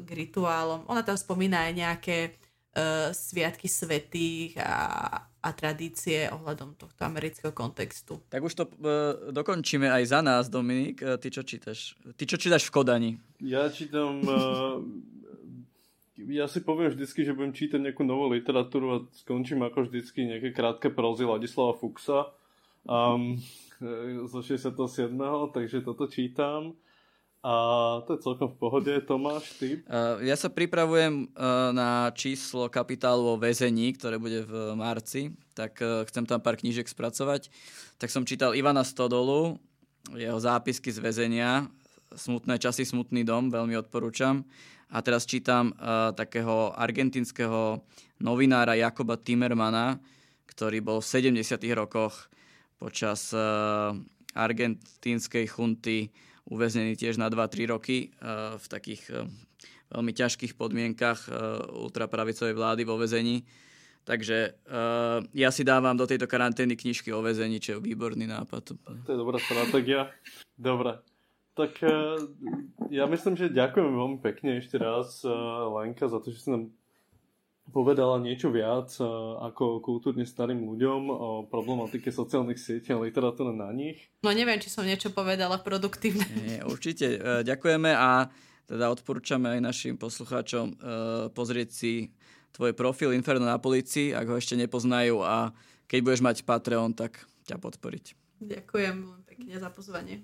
k rituálom. Ona tam spomína aj nejaké uh, sviatky svetých a, a tradície ohľadom tohto amerického kontextu. Tak už to uh, dokončíme aj za nás, Dominik. Uh, ty čo čítaš? Ty čo čítaš v Kodani? Ja čítam... Uh, ja si poviem vždycky, že budem čítať nejakú novú literatúru a skončím ako vždycky nejaké krátke prozy Ladislava Fuxa um, zo 67. Takže toto čítam. A to je celkom v pohode. Tomáš, ty? Uh, ja sa pripravujem uh, na číslo kapitálu o väzení, ktoré bude v marci, tak uh, chcem tam pár knížek spracovať. Tak som čítal Ivana Stodolu, jeho zápisky z väzenia, Smutné časy, smutný dom, veľmi odporúčam. A teraz čítam uh, takého argentinského novinára Jakoba Timmermana, ktorý bol v 70. rokoch počas uh, argentínskej chunty uväznený tiež na 2-3 roky eh, v takých eh, veľmi ťažkých podmienkach eh, ultrapravicovej vlády vo väzení. Takže uh, ja si dávam do tejto karantény knižky o väzení, čo je výborný nápad. To je dobrá stratégia. Dobre. Tak uh, ja myslím, že ďakujem veľmi pekne ešte raz, uh, Lenka, za to, že si nám povedala niečo viac ako kultúrne starým ľuďom o problematike sociálnych sietí a literatúre na nich. No neviem, či som niečo povedala produktívne. Nie, určite. Ďakujeme a teda odporúčame aj našim poslucháčom pozrieť si tvoj profil Inferno na policii, ak ho ešte nepoznajú a keď budeš mať Patreon, tak ťa podporiť. Ďakujem pekne za pozvanie.